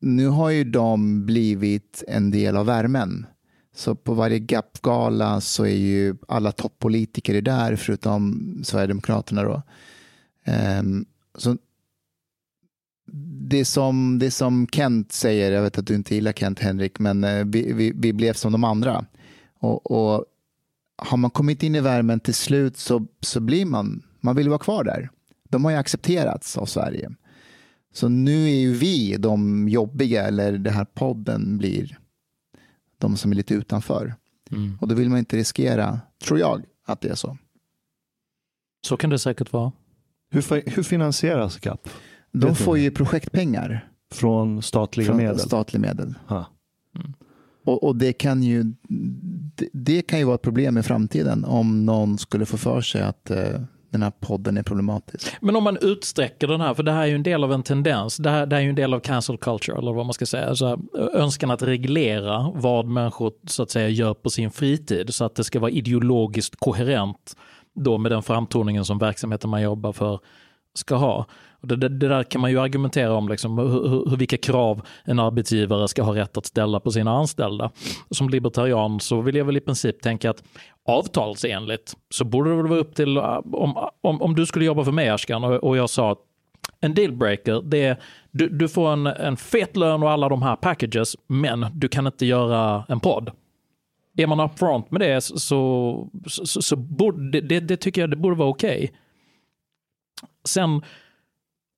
Nu har ju de blivit en del av värmen. Så på varje GAP-gala så är ju alla toppolitiker där förutom Sverigedemokraterna. Då. Eh, så det, som, det som Kent säger, jag vet att du inte gillar Kent Henrik, men eh, vi, vi, vi blev som de andra. Och, och har man kommit in i värmen till slut så, så blir man, man vill vara kvar där. De har ju accepterats av Sverige. Så nu är ju vi de jobbiga, eller den här podden blir de som är lite utanför. Mm. Och då vill man inte riskera, tror jag, att det är så. Så kan det säkert vara. Hur, hur finansieras GAP? De får ju projektpengar Från statliga från medel? statliga medel. Ha. Och, och det, kan ju, det, kan ju vara ett problem i framtiden om någon skulle få för sig att eh, den här podden är problematisk. Men om man utsträcker den här, för det här är ju en del av en tendens, det här, det här är ju en del av cancel culture, eller vad man ska säga, alltså, önskan att reglera vad människor så att säga gör på sin fritid, så att det ska vara ideologiskt koherent då med den framtoningen som verksamheten man jobbar för ska ha. Och det, det, det där kan man ju argumentera om, liksom, hur, hur, vilka krav en arbetsgivare ska ha rätt att ställa på sina anställda. Som libertarian så vill jag väl i princip tänka att avtalsenligt så borde det väl vara upp till, om, om, om du skulle jobba för mig Ashkan och, och jag sa att en dealbreaker, det är du, du får en, en fet lön och alla de här packages, men du kan inte göra en podd. Är man upfront med det så, så, så, så borde, det, det, tycker jag det borde vara okej. Sen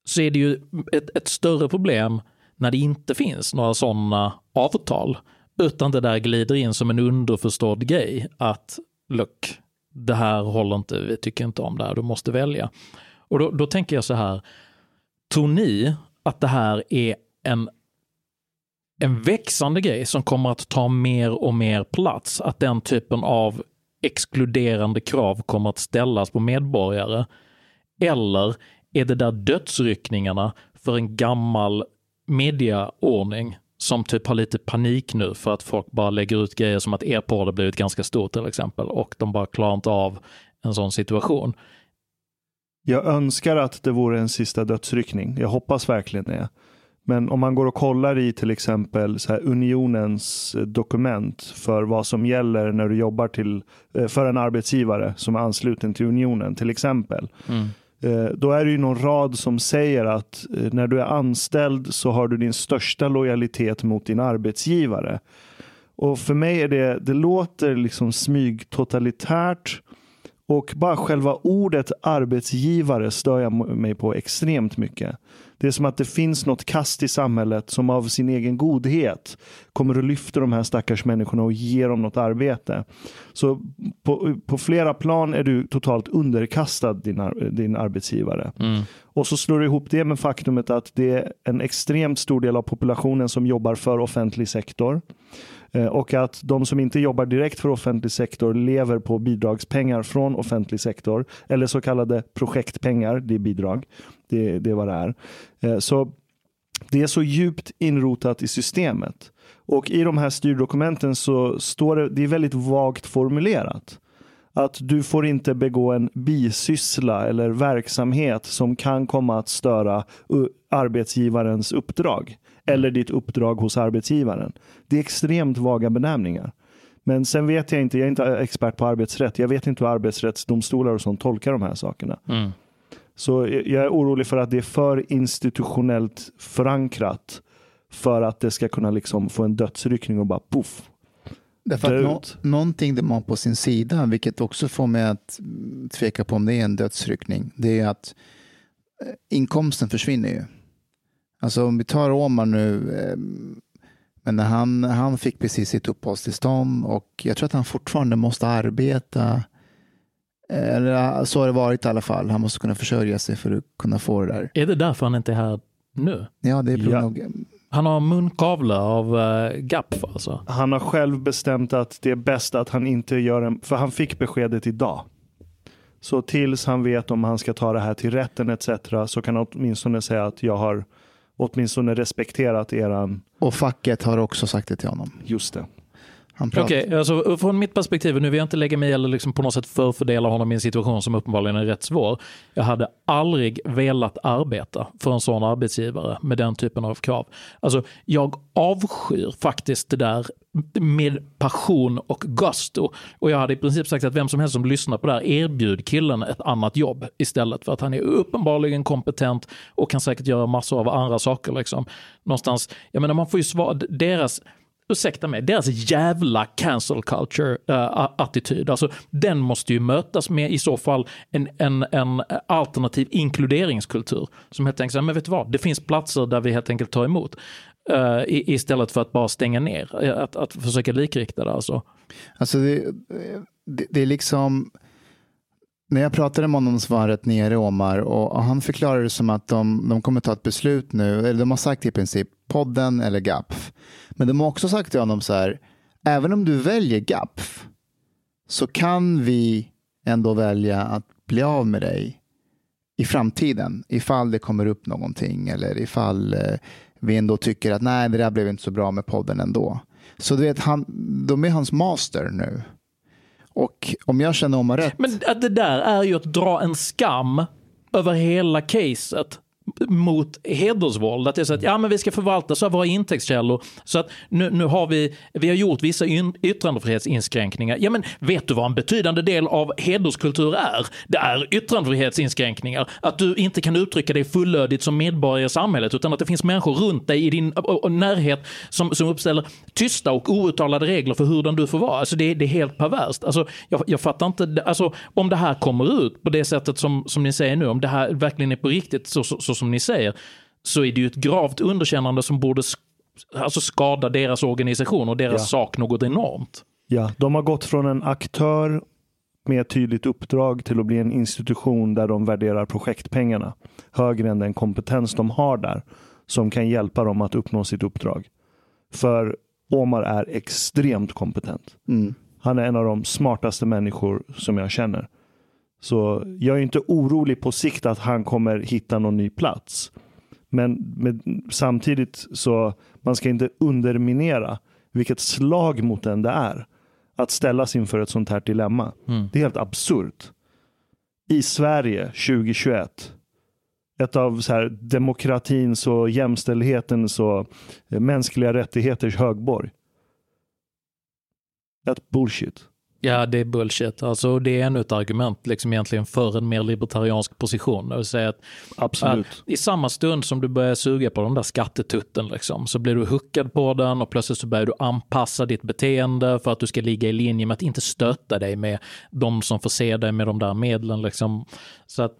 så är det ju ett, ett större problem när det inte finns några sådana avtal, utan det där glider in som en underförstådd grej att look, det här håller inte, vi tycker inte om det här, du måste välja. Och då, då tänker jag så här, tror ni att det här är en, en växande grej som kommer att ta mer och mer plats? Att den typen av exkluderande krav kommer att ställas på medborgare? Eller är det där dödsryckningarna för en gammal mediaordning som typ har lite panik nu för att folk bara lägger ut grejer som att e-podd har blivit ganska stort till exempel och de bara klarar inte av en sån situation. Jag önskar att det vore en sista dödsryckning. Jag hoppas verkligen det. Men om man går och kollar i till exempel unionens eh, dokument för vad som gäller när du jobbar till, eh, för en arbetsgivare som är ansluten till unionen till exempel. Mm. Eh, då är det ju någon rad som säger att eh, när du är anställd så har du din största lojalitet mot din arbetsgivare. Och för mig är det, det låter liksom smygtotalitärt och bara själva ordet arbetsgivare stör jag mig på extremt mycket. Det är som att det finns något kast i samhället som av sin egen godhet kommer att lyfta de här stackars människorna och ge dem något arbete. Så på, på flera plan är du totalt underkastad din, din arbetsgivare. Mm. Och så slår du ihop det med faktumet att det är en extremt stor del av populationen som jobbar för offentlig sektor. Eh, Och att de som inte jobbar direkt för offentlig sektor lever på bidragspengar från offentlig sektor. Eller så kallade projektpengar, det är bidrag. Det, det är vad det är. Eh, Så det är så djupt inrotat i systemet. Och i de här styrdokumenten så står det, det är väldigt vagt formulerat. Att du får inte begå en bisyssla eller verksamhet som kan komma att störa uh, arbetsgivarens uppdrag. eller ditt uppdrag hos arbetsgivaren. Det är extremt vaga benämningar. Men sen vet jag inte, jag är inte expert på arbetsrätt. Jag vet inte hur arbetsrättsdomstolar och sånt tolkar de här sakerna. Mm. Så jag är orolig för att det är för institutionellt förankrat för att det ska kunna liksom få en dödsryckning och bara poff. Därför att nå- någonting de har på sin sida, vilket också får mig att tveka på om det är en dödsryckning, det är att eh, inkomsten försvinner ju. Alltså om vi tar Omar nu, eh, men han, han fick precis sitt uppehållstillstånd och jag tror att han fortfarande måste arbeta. Eh, Eller så har det varit i alla fall. Han måste kunna försörja sig för att kunna få det där. Är det därför han inte är här nu? Ja, det är Ja. nog. Han har munkavle av uh, GAPF alltså. Han har själv bestämt att det är bäst att han inte gör en, för han fick beskedet idag. Så tills han vet om han ska ta det här till rätten etc. så kan han åtminstone säga att jag har åtminstone respekterat eran, Och facket har också sagt det till honom. just det. Han pratar. Okej, alltså från mitt perspektiv, nu vill jag inte lägga mig i eller liksom på något sätt förfördela honom i en situation som uppenbarligen är rätt svår. Jag hade aldrig velat arbeta för en sån arbetsgivare med den typen av krav. Alltså, jag avskyr faktiskt det där med passion och gusto. Och jag hade i princip sagt att vem som helst som lyssnar på det här, erbjud killen ett annat jobb istället för att han är uppenbarligen kompetent och kan säkert göra massor av andra saker. Liksom. Någonstans, jag menar man får ju svara, deras ursäkta mig, deras jävla cancel culture-attityd. Eh, alltså, den måste ju mötas med i så fall en, en, en alternativ inkluderingskultur. Som helt enkelt säger, men vet du vad, det finns platser där vi helt enkelt tar emot. Uh, i, istället för att bara stänga ner, eh, att, att försöka likrikta det alltså. Alltså det, det, det är liksom, när jag pratade med honom så var han rätt nere Omar och, och han förklarade det som att de, de kommer ta ett beslut nu, eller de har sagt i princip podden eller GAPF. Men de har också sagt till honom så här, även om du väljer GAPF så kan vi ändå välja att bli av med dig i framtiden ifall det kommer upp någonting eller ifall eh, vi ändå tycker att nej, det där blev inte så bra med podden ändå. Så du vet, han, de är hans master nu. Och om jag känner om rätt. Men det där är ju att dra en skam över hela caset mot hedersvåld. Att det är så att ja, men vi ska förvalta så våra intäktskällor. Så att nu, nu har vi, vi har gjort vissa yttrandefrihetsinskränkningar. Ja, men vet du vad en betydande del av hederskultur är? Det är yttrandefrihetsinskränkningar. Att du inte kan uttrycka dig fullödigt som medborgare i samhället utan att det finns människor runt dig i din närhet som, som uppställer tysta och outtalade regler för hur du får vara. Alltså det, det är helt perverst. Alltså, jag, jag fattar inte, alltså, om det här kommer ut på det sättet som, som ni säger nu, om det här verkligen är på riktigt så, så, så som ni säger, så är det ju ett gravt underkännande som borde alltså skada deras organisation och deras Ja. sak något enormt. Ja, de har gått från en aktör med ett tydligt uppdrag till att bli en institution där de värderar projektpengarna högre än den kompetens de har där som kan hjälpa dem att uppnå sitt uppdrag. För Omar är extremt kompetent. Mm. Han är en av de smartaste människor som jag känner. Så jag är inte orolig på sikt att han kommer hitta någon ny plats. Men med, samtidigt så man ska inte underminera vilket slag mot den det är att ställas inför ett sånt här dilemma. Mm. Det är helt absurt. I Sverige 2021, ett av så här demokratins och jämställdhetens och mänskliga rättigheters högborg. Ett bullshit. Ja, det är bullshit. Alltså, det är ännu ett argument liksom egentligen för en mer libertariansk position. Det vill säga att Absolut. Att I samma stund som du börjar suga på den där skattetutten liksom, så blir du hookad på den och plötsligt så börjar du anpassa ditt beteende för att du ska ligga i linje med att inte stötta dig med de som förser dig med de där medlen. Liksom. Så att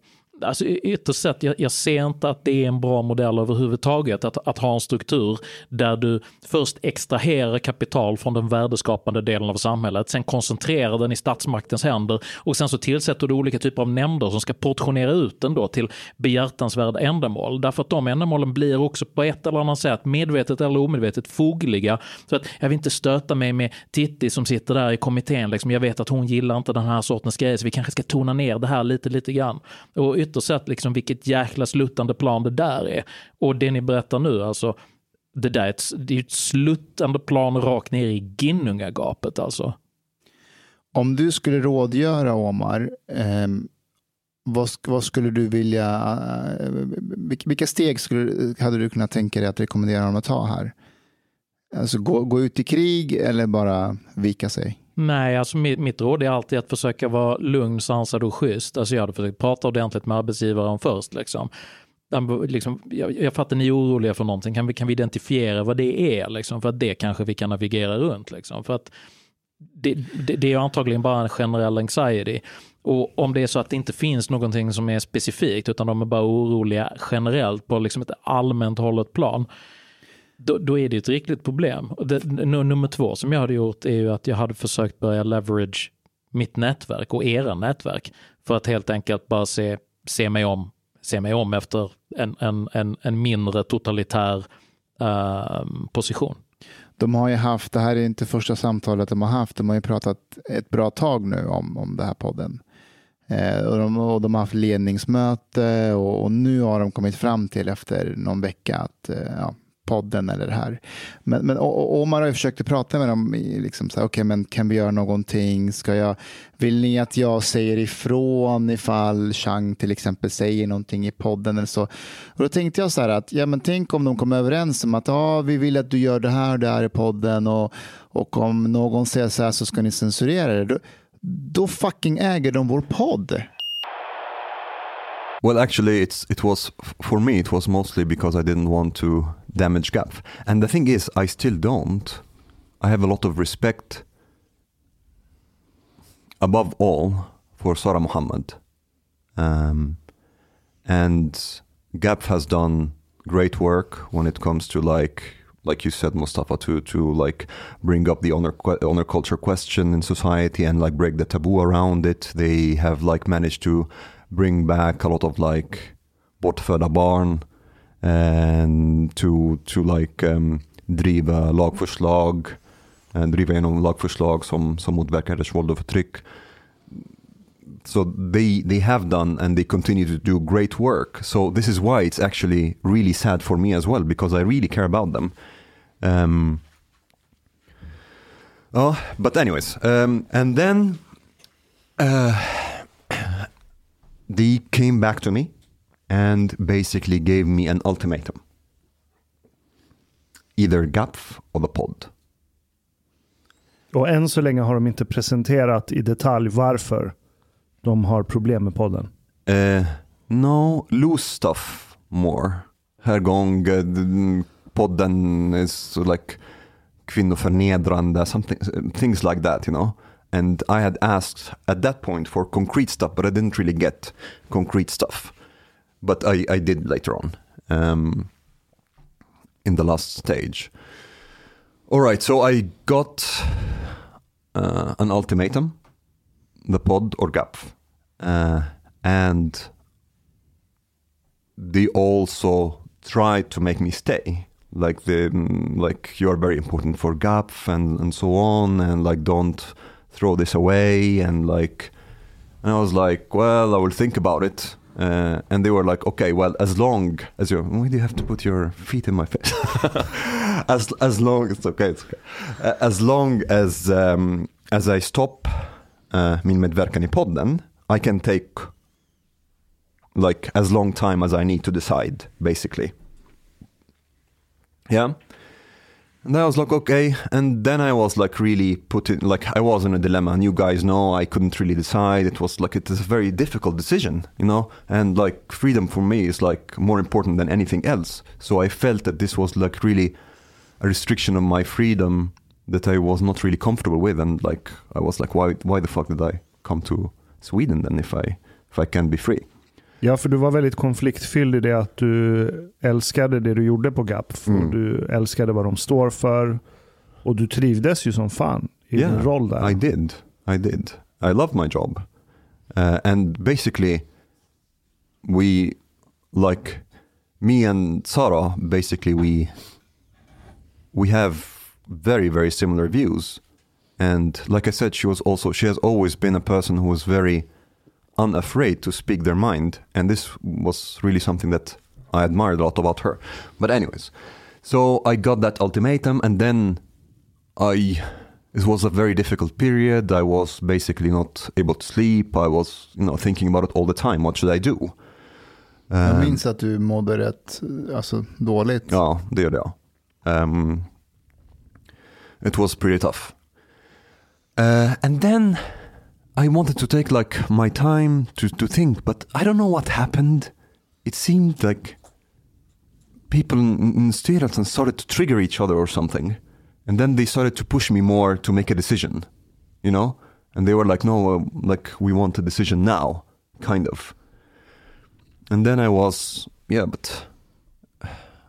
Alltså ytterst sett, jag, jag ser inte att det är en bra modell överhuvudtaget att, att ha en struktur där du först extraherar kapital från den värdeskapande delen av samhället, sen koncentrerar den i statsmaktens händer och sen så tillsätter du olika typer av nämnder som ska portionera ut den då till behjärtansvärda ändamål. Därför att de ändamålen blir också på ett eller annat sätt, medvetet eller omedvetet, fogliga. Så att jag vill inte stöta mig med Titti som sitter där i kommittén, liksom, jag vet att hon gillar inte den här sortens grejer, så vi kanske ska tona ner det här lite, lite grann. Och ytterst sett, liksom, vilket jäkla sluttande plan det där är. Och det ni berättar nu, alltså, det där är ett, det är ett sluttande plan rakt ner i Ginnungagapet alltså. Om du skulle rådgöra Omar, eh, vad, vad skulle du vilja, eh, vilka steg skulle, hade du kunnat tänka dig att rekommendera honom att ta här? Alltså gå, gå ut i krig eller bara vika sig? Nej, alltså mitt, mitt råd är alltid att försöka vara lugn, sansad och schysst. Alltså jag hade försökt prata ordentligt med arbetsgivaren först. Liksom. Liksom, jag, jag fattar ni är oroliga för någonting, kan vi, kan vi identifiera vad det är? Liksom, för att det kanske vi kan navigera runt. Liksom. För att det, det, det är antagligen bara en generell anxiety. Och om det är så att det inte finns någonting som är specifikt, utan de är bara oroliga generellt på liksom ett allmänt hållet plan, då, då är det ett riktigt problem. Det, nummer två som jag hade gjort är ju att jag hade försökt börja leverage mitt nätverk och era nätverk för att helt enkelt bara se, se, mig, om, se mig om efter en, en, en, en mindre totalitär uh, position. De har ju haft, det här är inte första samtalet de har haft, de har ju pratat ett bra tag nu om, om den här podden. Eh, och, de, och de har haft ledningsmöte och, och nu har de kommit fram till efter någon vecka att eh, ja, podden eller det här. Men, men och, och Omar har ju försökt att prata med dem, liksom så här, okej men kan vi göra någonting? Ska jag, vill ni att jag säger ifrån ifall Chang till exempel säger någonting i podden eller så? Och då tänkte jag så här att, ja men tänk om de kom överens om att ah, vi vill att du gör det här och det här i podden och, och om någon säger så här så ska ni censurera det. Då, då fucking äger de vår podd. Well, actually, it's it was for me. It was mostly because I didn't want to damage Gap. And the thing is, I still don't. I have a lot of respect, above all, for Sarah Muhammad, um, and Gap has done great work when it comes to like like you said, Mustafa, to to like bring up the honor honor culture question in society and like break the taboo around it. They have like managed to bring back a lot of like bortfödda barn and to to like um, driva lagförslag, eh, driva igenom lagförslag som, som motverkar hedersvåld och förtryck. So they they have done and they continue to do great work. So this is why it's actually really sad for me as well because I really care about them. Um, oh, but anyways, um, and then uh, they came back to me and basically gave me an ultimatum. Either GAPF or the pod. Och än så länge har de inte presenterat i detalj varför de har problem med podden. Uh, no, loose stuff more. Här gång uh, podden is like kvinnoförnedrande, something, things like that, you know. And I had asked at that point for concrete stuff, but I didn't really get concrete stuff. But I, I did later on um, in the last stage. All right, so I got uh, an ultimatum the pod or gap. Uh, and they also tried to make me stay. Like the like you're very important for GAP and and so on, and like don't throw this away, and like, and I was like, well, I will think about it. Uh, and they were like, okay, well, as long as you, why do you have to put your feet in my face? [LAUGHS] as as long it's okay, it's okay. Uh, as long as um, as I stop uh, min medverkan i podden, I can take like as long time as I need to decide, basically. Yeah. And I was like, okay. And then I was like really put in, like I was in a dilemma. And you guys know I couldn't really decide. It was like, it is a very difficult decision, you know? And like freedom for me is like more important than anything else. So I felt that this was like really a restriction of my freedom that I was not really comfortable with. And like, I was like, why, why the fuck did I come to Sweden then if I, if I can't be free? Ja, för du var väldigt konfliktfylld i det att du älskade det du gjorde på GAP. Mm. Du älskade vad de står för. Och du trivdes ju som fan i din roll där. I did. I did. I love my job. Uh, and basically, we, like, me and Sarah, basically, we, we have very, very similar views. And like I said, she was also, she has always been a person who was very unafraid to speak their mind. And this was really something that I admired a lot about her. But, anyways, so I got that ultimatum, and then I it was a very difficult period. I was basically not able to sleep. I was, you know, thinking about it all the time. What should I do? Jag Um, minns att du mådde rätt alltså, dåligt. Ja, det gjorde jag. Um, it was pretty tough. Uh, and then I wanted to take like my time to, to think, but I don't know what happened. It seemed like people in, in styrelsen started to trigger each other or something. And then they started to push me more to make a decision, you know? And they were like, no, uh, like we want a decision now, kind of. And then I was, yeah, but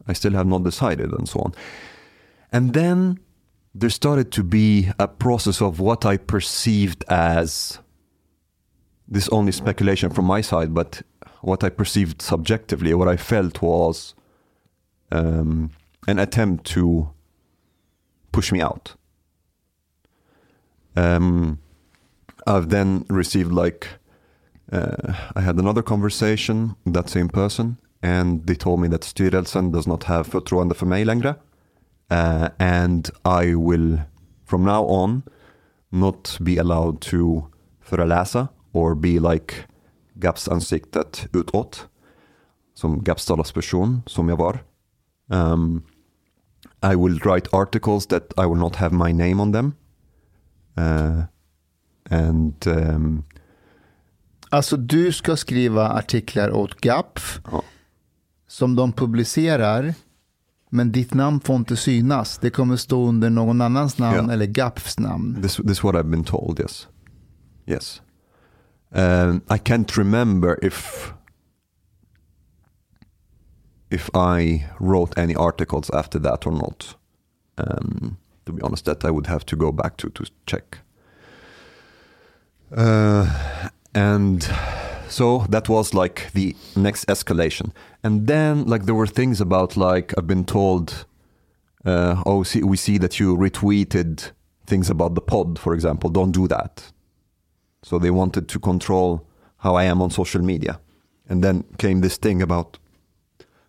I still have not decided and so on. And then there started to be a process of what I perceived as this only speculation from my side, but what I perceived subjectively, what I felt was um, an attempt to push me out. Um, I've then received like uh, I had another conversation that same person and they told me that styrelsen does not have förtroende för mig längre. Uh, and I will from now on not be allowed to föreläsa or be like GAPS ansiktet utåt. Som GAPS talesperson som jag var. Um, I will write articles that I will not have my name on them. Uh, and um, Alltså du ska skriva artiklar åt GAPF Ja. som de publicerar. Men ditt namn får inte synas. Det kommer stå under någon annans namn Ja. eller GAPFs namn. This this is what I've been told. Yes, yes. Um, I can't remember if if I wrote any articles after that or not. Um, to be honest, that I would have to go back to to check. Uh, and so that was like the next escalation, and then like there were things about like I've been told uh, oh, see, we see that you retweeted things about the pod, for example. Don't do that. So they wanted to control how I am on social media. And then came this thing about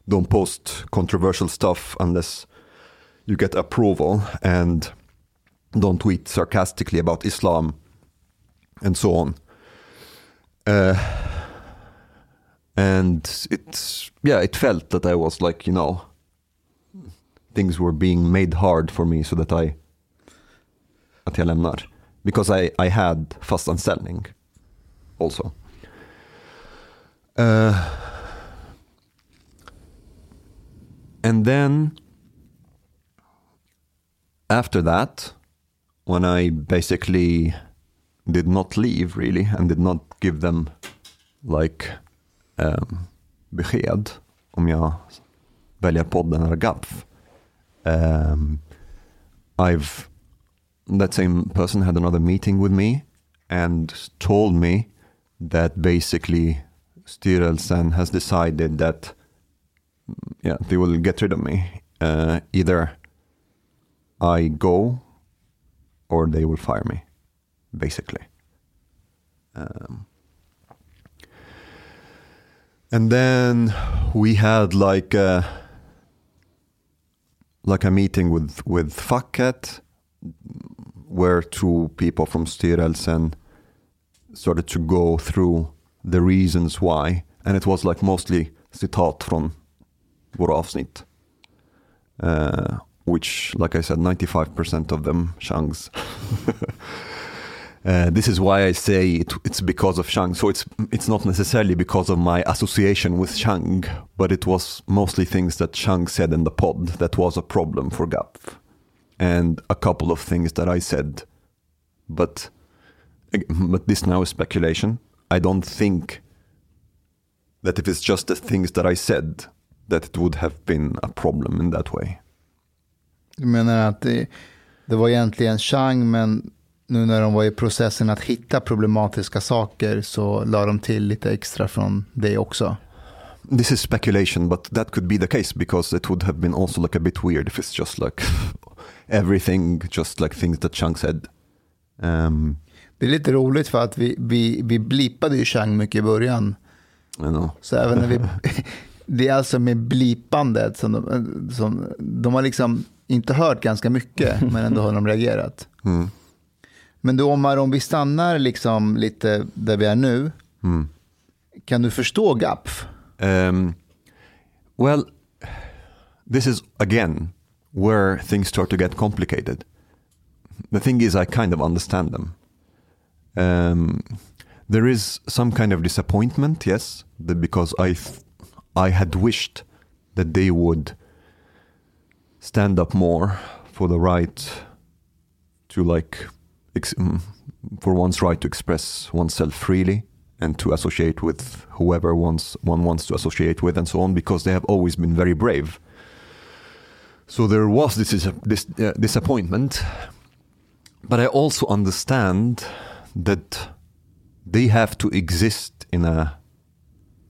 don't post controversial stuff unless you get approval and don't tweet sarcastically about Islam and so on. Uh, and it's, yeah, it felt that I was like, you know, things were being made hard for me so that I att jag lämnar. Because I, I had fast anställning also. Uh, and then after that, when I basically did not leave really and did not give them like eh, besked om jag väljer podden eller GAPF. Um, ehm, I've that same person had another meeting with me and told me that basically styrelsen has decided that yeah they will get rid of me uh, either I go or they will fire me basically um, and then we had like a, like a meeting with with facket where two people from styrelsen started to go through the reasons why. And it was like mostly citat från våra uh, which like I said 95% of them Shangs [LAUGHS] Uh, this is why I say it, it's because of Shang. So it's it's not necessarily because of my association with Shang, but it was mostly things that Shang said in the pod that was a problem for Gapf, and a couple of things that I said. But but this now is speculation. I don't think that if it's just the things that I said, that it would have been a problem in that way. Du menar att det, det var egentligen Chang, men nu när de var i processen att hitta problematiska saker så la de till lite extra från dig också. This is speculation, but that could be the case because it would have been also like a bit weird if it's just like [LAUGHS] everything, just like things that Chang said. Um, Det är lite roligt för att vi, vi, vi blippade ju Chang mycket i början. I know. Så även när vi, [LAUGHS] det är alltså med blipandet som de, som de har liksom inte hört ganska mycket men ändå har de reagerat. Mm. Men du Omar, om vi stannar liksom lite där vi är nu. Mm. Kan du förstå GAPF? Um, well, this is again where things start to get complicated. The thing is, I kind of understand them. Um, there is some kind of disappointment, yes, because I, I had wished that they would stand up more for the right to like ex- mm, for one's right to express oneself freely and to associate with whoever one wants to associate with and so on because they have always been very brave. So there was this this uh, disappointment but i also understand that they have to exist in a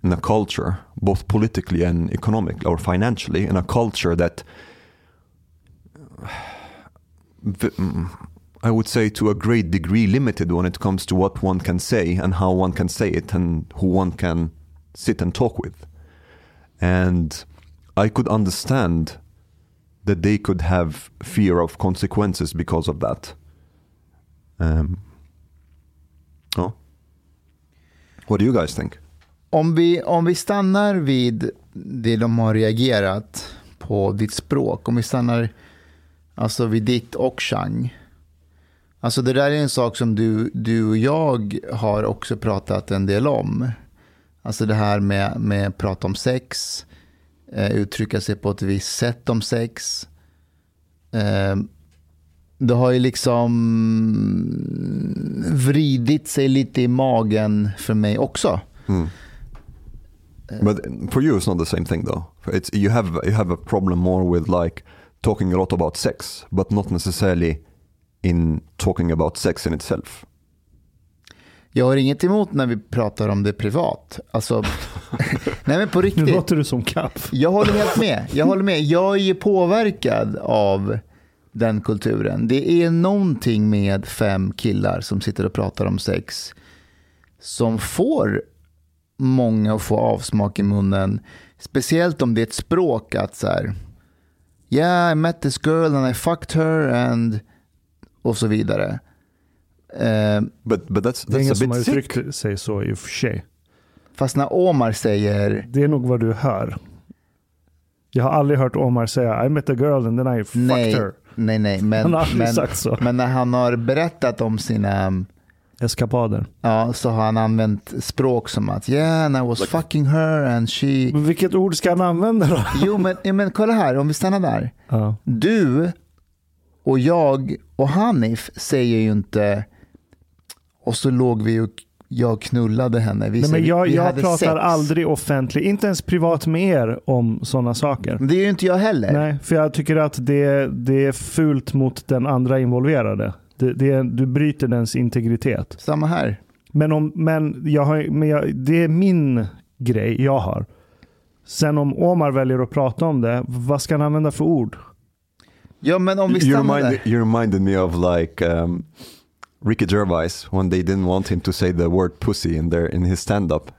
in a culture both politically and economically or financially in a culture that [SIGHS] mm, I would say to a great degree limited when it comes to what one can say and how one can say it and who one can sit and talk with. And I could understand that they could have fear of consequences because of that. Um, oh. What do you guys think? Om vi, om vi stannar vid det de har reagerat på ditt språk, om vi stannar alltså vid ditt och Chang. Alltså det där är en sak som du, du och jag har också pratat en del om. Alltså det här med, med prata om sex, eh, uttrycka sig på ett visst sätt om sex. Eh, det har ju liksom vridit sig lite i magen för mig också. Hmm. But for you, it's not the same thing, though. It's you have you have a problem more with like talking a lot about sex, but not necessarily in talking about sex in itself. Jag har inget emot när vi pratar om det privat. Alltså, [LAUGHS] nej men på Nu riktigt. låter du som kaff. Jag håller helt med. Jag håller med. Jag är ju påverkad av den kulturen. Det är någonting med fem killar som sitter och pratar om sex som får många att få avsmak i munnen. Speciellt om det är ett språk att så här, yeah I met this girl and I fucked her and och så vidare. Eh, But but that's Det är that's ingen a som har uttryckt sig så i och för sig. fast när Omar säger Det är nog vad du hör. Jag har aldrig hört Omar säga I met a girl and then I fucked nej, her. nej, nej, men, Han har aldrig men, sagt så. men när han har berättat om sina Eskapader. Ja, så har han använt språk som att yeah, and I was fucking her and she... Men vilket ord ska han använda då? Jo, men, men kolla här, om vi stannar där. Ja. Du och jag och Hanif säger ju inte och så låg vi och jag knullade henne. Vi, Nej, men jag vi jag hade pratar sex. aldrig offentligt, inte ens privat med er om sådana saker. Men Det är ju inte jag heller. Nej, för jag tycker att det, det är fult mot den andra involverade. Det, det, du bryter dens integritet. Samma här. Men, om, men, jag har, men jag, det är min grej jag har. Sen om Omar väljer att prata om det, vad ska han använda för ord? Ja, men om vi You, stannar remind, där. you reminded me of like um, Ricky Gervais when they didn't want him to say the word pussy in their in his stand up,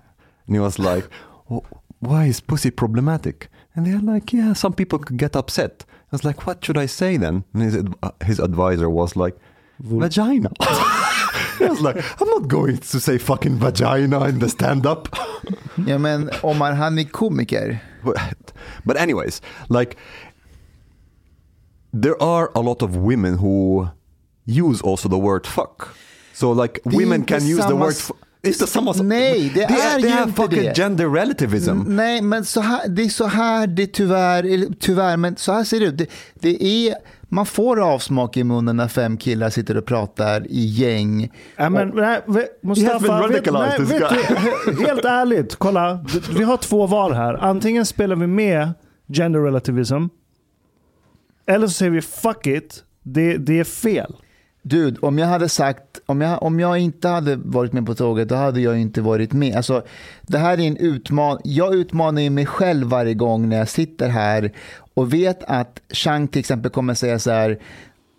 and he was like, "Wh- "Why is pussy problematic?" And they're like, "Yeah, some people could get upset." I was like, "What should I say then?" And his his advisor was like, "Vagina." [LAUGHS] I was like, "I'm not going to say fucking vagina in the stand up." Ja, men Omar, han är komiker. But- [LAUGHS] but anyways, like there are a lot of women who use also the word fuck. So like Det är women can use the word. It's the samma Nej, det they, är they ju have inte fucking det. gender relativism. Nej, men så här, det är så här det tyvärr, tyvärr, men så här ser det ut. Det, det är, man får avsmak i munnen när fem killar sitter och pratar i gäng. Ja, men, nej, Mustafa, vet, nej, vet du, he- helt ärligt, kolla. Vi har två val här. Antingen spelar vi med gender relativism, eller så säger vi fuck it, det, det är fel. Dude, om jag hade sagt, om jag, om jag inte hade varit med på tåget, då hade jag inte varit med. Alltså, det här är en utmaning. Jag utmanar ju mig själv varje gång när jag sitter här och vet att Chang till exempel kommer säga så här,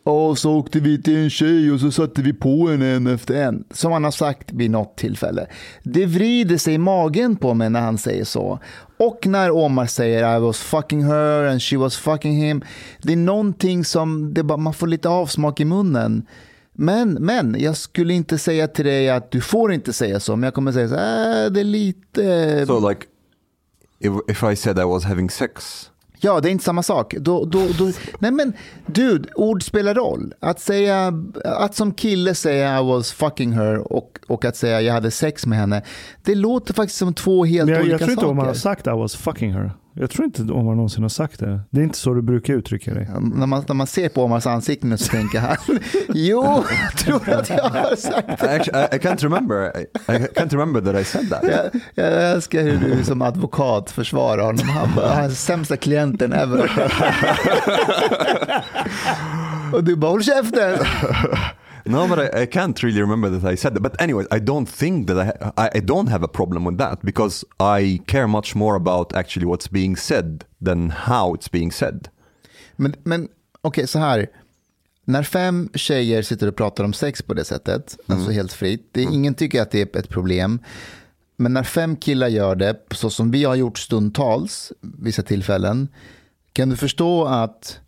och så åkte vi till en tjej och så satte vi på henne en efter en. Som han har sagt vid något tillfälle. Det vrider sig i magen på mig när han säger så. Och när Omar säger I was fucking her and she was fucking him. Det är någonting som det bara, man får lite avsmak i munnen. Men, men jag skulle inte säga till dig att du får inte säga så, men jag kommer säga så här, äh, det är lite... So like, if if I said I was having sex, Ja, det är inte samma sak. Då, då, då, nej men, dude, ord spelar roll. Att säga, att som kille säga I was fucking her och, och att säga jag hade sex med henne, det låter faktiskt som två helt jag, olika jag tror inte saker. om man har sagt I was fucking her. Jag tror inte om man någonsin har sagt det. Det är inte så du brukar uttrycka dig. När man, när man ser på Omars ansikte nu så tänker han, [LAUGHS] jo, jag tror att jag har sagt I actually I, I can't remember. I, I can't remember that I said that. Jag, jag älskar hur du som advokat försvarar honom. Han bara, han är sämsta klienten ever. [LAUGHS] Och du bara, håll käften. No, but I, I can't really remember that I said that. But anyways, I don't think that I, I I don't have a problem with that because I care much more about actually what's being said than how it's being said. Men, men okej, så här. När fem tjejer sitter och pratar om sex på det sättet, alltså helt fritt, det, ingen tycker att det är ett problem. Men när fem killar gör det, så som vi har gjort stundtals, vissa tillfällen, kan du förstå att,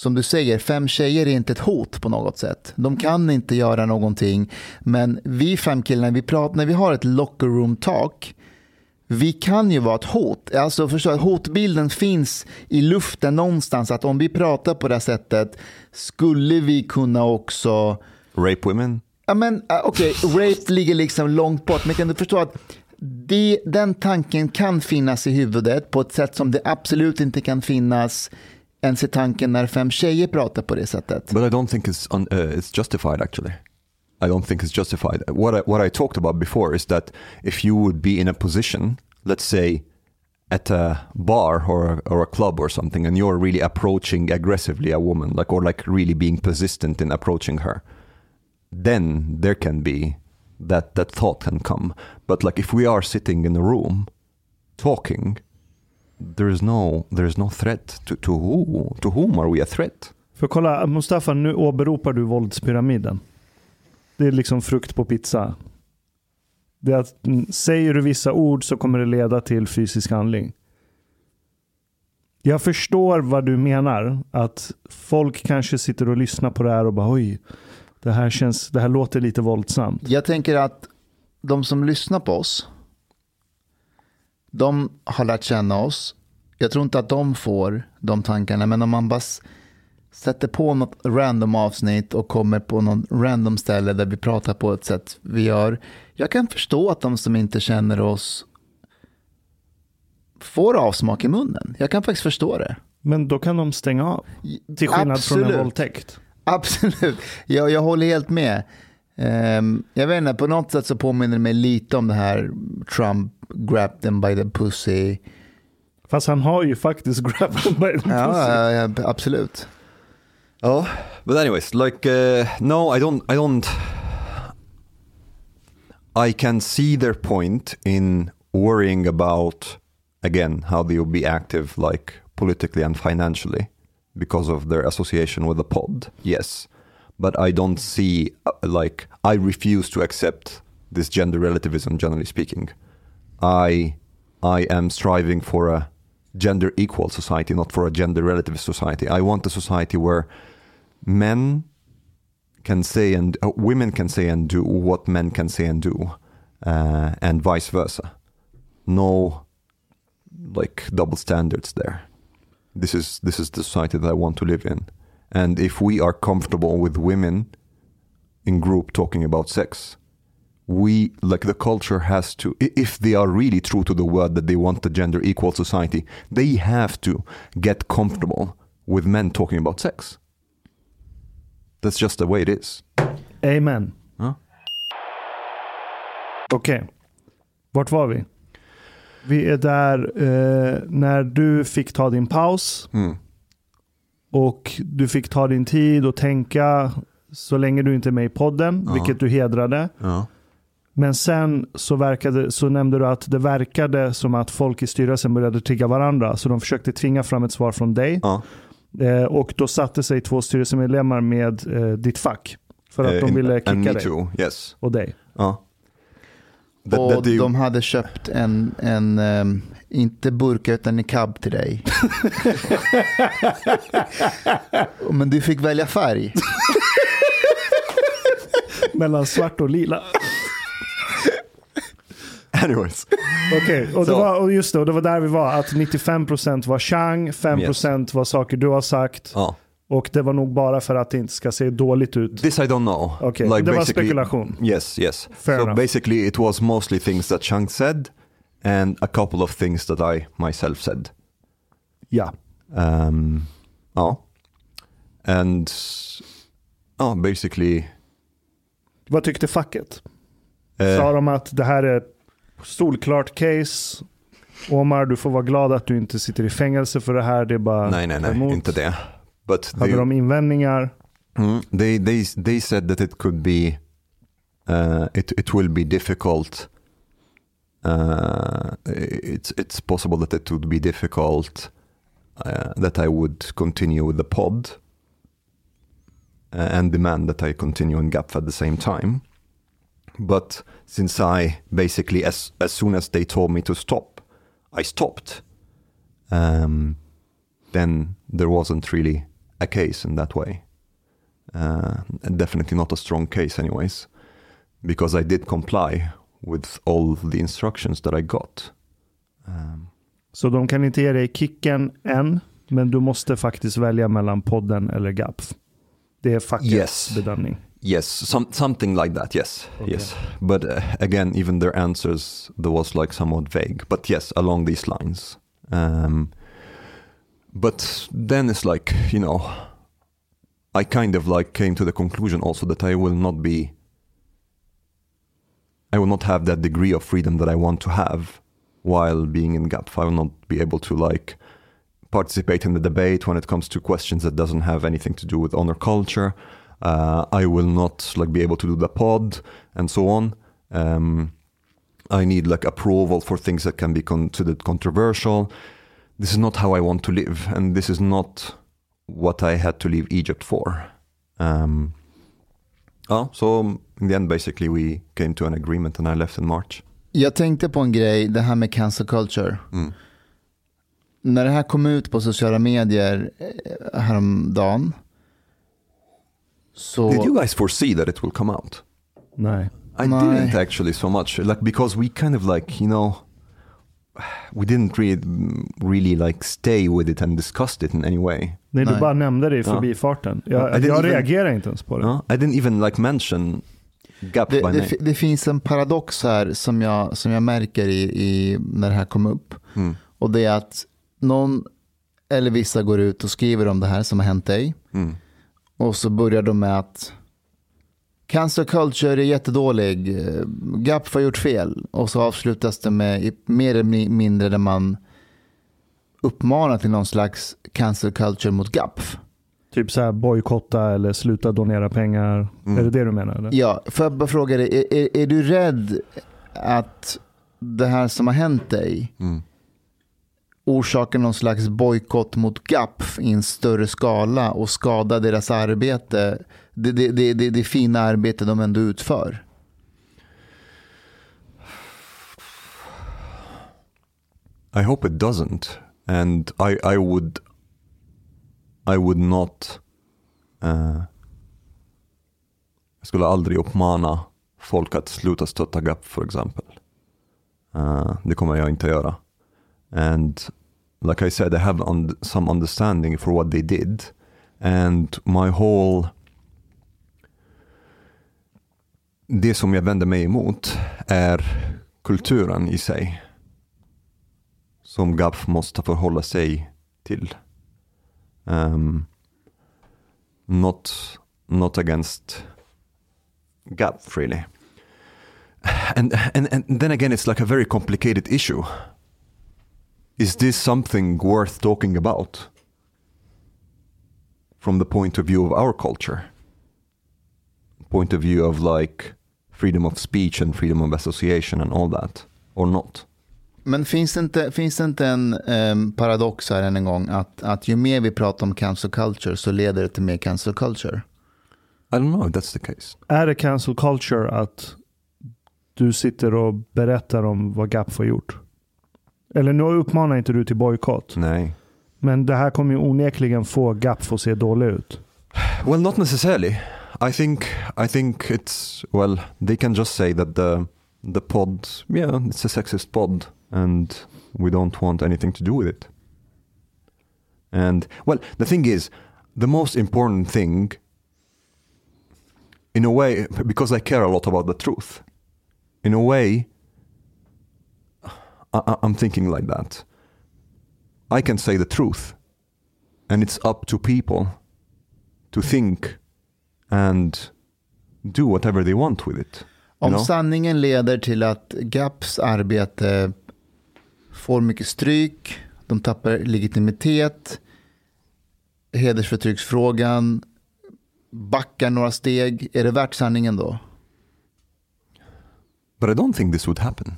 som du säger, fem tjejer är inte ett hot på något sätt. De kan inte göra någonting, men vi fem killar, vi pratar, när vi har ett locker room talk, vi kan ju vara ett hot. Alltså förstå hotbilden finns i luften någonstans. Att om vi pratar på det här sättet skulle vi kunna också... Rape women? Ja men äh, okej, rape ligger liksom långt bort. Men kan du förstå att det, den tanken kan finnas i huvudet på ett sätt som det absolut inte kan finnas ens i tanken när fem tjejer pratar på det sättet. But I don't think it's un, uh, it's justified actually. I don't think it's justified. What I, what I talked about before is that if you would be in a position, let's say at a bar or or a club or something, and you're really approaching aggressively a woman, like or like really being persistent in approaching her, then there can be that that thought can come. But like if we are sitting in a room talking, there is no there is no threat to to who to whom are we a threat? För kolla, Mustafa, nu åberopar du våldspyramiden. Det är liksom frukt på pizza. Det är att mm, säger du vissa ord så kommer det leda till fysisk handling. Jag förstår vad du menar. Att folk kanske sitter och lyssnar på det här och bara oj, det här, känns, det här låter lite våldsamt. Jag tänker att de som lyssnar på oss, de har lärt känna oss. Jag tror inte att de får de tankarna, men om man bara sätter på något random avsnitt och kommer på någon random ställe där vi pratar på ett sätt vi gör. Jag kan förstå att de som inte känner oss får avsmak i munnen. Jag kan faktiskt förstå det. Men då kan de stänga av. Till skillnad från en Absolut. våldtäkt. Absolut, jag, jag håller helt med. Ehm, jag vet inte, på något sätt så påminner det mig lite om det här Trump grabbed them by the pussy. Fast han har ju faktiskt [LAUGHS] grabbed them by the pussy. Ja, ja, ja, absolut. Oh, but anyways, like uh, no, I don't. I don't. I can see their point in worrying about again how they will be active, like politically and financially, because of their association with the pod. Yes, but I don't see uh, like I refuse to accept this gender relativism. Generally speaking, I I am striving for a gender equal society, not for a gender relativist society. I want a society where men can say and uh, women can say and do what men can say and do, uh, and vice versa. No, like double standards there. This is this is the society that I want to live in, and if we are comfortable with women in group talking about sex, we like the culture has to if they are really true to the word that they want a gender equal society they have to get comfortable with men talking about sex that's just the way it is Amen. Ja. Okej, vart var vi? Vi är där eh, när du fick ta din paus mm. Och du fick ta din tid och tänka så länge du inte är med i podden, Ja. vilket du hedrade. ja. Men sen så, verkade, så nämnde du att det verkade som att folk i styrelsen började trigga varandra, så de försökte tvinga fram ett svar från dig. ja. Eh, och då satte sig två styrelsemedlemmar med eh, ditt fack. För att Eh, de ville and kicka dig too yes och dig. ja That- Och that they- de hade köpt en, en ehm, inte burka utan en cab till dig. [LAUGHS] Men du fick välja färg. [LAUGHS] mellan svart och lila. [LAUGHS] Anyways. Okej, och, det var- och just det, och det var där vi var. Att 95% var Chang, 5% var saker du har sagt. Ja. Och det var nog bara för att det inte ska se dåligt ut. This I don't know. Okej, det var spekulation. Yes, yes. Fair so enough. basically, it was mostly things that Chang said, and a couple of things that I myself said. Ja. Um, ja. And ja, basically. Vad tyckte facket? eh, Sa de att det här är solklart case? Omar, du får vara glad att du inte sitter i fängelse för det här. Det är bara nej, nej, nej, emot. inte det. But Hade they, de invändningar? Mm, they they they said that it could be uh, it it will be difficult. Uh, it's it's possible that it would be difficult uh, that I would continue with the pod uh, and demand that I continue in GAP at the same time. But since I basically as as soon as they told me to stop, I stopped. Um, then there wasn't really a case in that way. Uh, definitely not a strong case, anyways, because I did comply with all the instructions that I got. Um, Så de kan inte ge dig kicken än, men du måste faktiskt välja mellan podden eller GAPF. Det är fackets Yes. bedömning. yes, some, something like that. Yes, Okay. yes. But uh, again, even their answers there was like somewhat vague. But yes, along these lines. Um, but then it's like you know, I kind of like came to the conclusion also that I will not be. I will not have that degree of freedom that I want to have while being in GAP. I will not be able to like participate in the debate when it comes to questions that doesn't have anything to do with honor culture. Uh, I will not like be able to do the pod and so on. Um, I need like approval for things that can be considered controversial. This is not how I want to live, and this is not what I had to leave Egypt for. Um, oh, so in the end, basically, we came to an agreement, and I left in March. Jag tänkte på en grej, det här med cancel culture. Mm. När det här kom ut på sociala medier eh, häromdagen. Så... Did you guys foresee that it will come out? Nej. I My- didn't actually so much, like because we kind of like you know, we didn't really, really like stay with it and discussed it in any way. Nej, du Nej. bara nämnde det i förbifarten. Ja, Jag, I didn't jag even- reagerar inte ens på det. No? I didn't even like mention Gap Det, by det, det finns en paradox här som jag, som jag märker i, i, när det här kom upp. Mm. Och det är att någon eller vissa går ut och skriver om det här som har hänt dig. Mm. Och så börjar de med att Cancer culture är jättedålig. GAP har gjort fel. Och så avslutas det med mer eller mi- mindre där man uppmanar till någon slags cancel culture mot GAP. Typ så här bojkotta eller sluta donera pengar. Mm. Är det det du menar? Eller? Ja, får jag bara fråga dig, är, är, är du rädd att det här som har hänt dig Mm orsakar någon slags bojkott mot GAP i en större skala och skada deras arbete, det, det, det, det, det fina arbete de ändå utför? I hope it doesn't, and I I would I would not. Uh, jag skulle aldrig uppmana folk att sluta stötta GAP för exempel. Uh, det kommer jag inte göra. And like I said, I have un- some understanding for what they did. And my whole... Det som jag vänder mig emot är kulturen i sig. Som GAF måste förhålla sig till. Um, not, not against GAF really. And, and, and then again, it's like a very complicated issue. Is this something worth talking about from the point of view of our culture? Point of view of like freedom of speech and freedom of association and all that, or not? Men finns det inte, finns det inte en em, paradox här än en gång att, att ju mer vi pratar om cancel culture så leder det till mer cancel culture? I don't know if that's the case. Är det cancel culture att du sitter och berättar om vad GAP har gjort? Eller nu uppmanar inte du till bojkott. Nej. Men det här kommer ju onekligen få GAP att se dålig ut. Well, not necessarily. I think I think it's well they can just say that the the pod yeah it's a sexist pod and we don't want anything to do with it. And well the thing is the most important thing in a way because I care a lot about the truth. In a way I, I'm thinking like that. I can say the truth and it's up to people to think and do whatever they want with it. Om know? sanningen leder till att GAPs arbete får mycket stryk, de tappar legitimitet, hedersförtrycksfrågan backar några steg, är det värt sanningen då? But I don't think this would happen.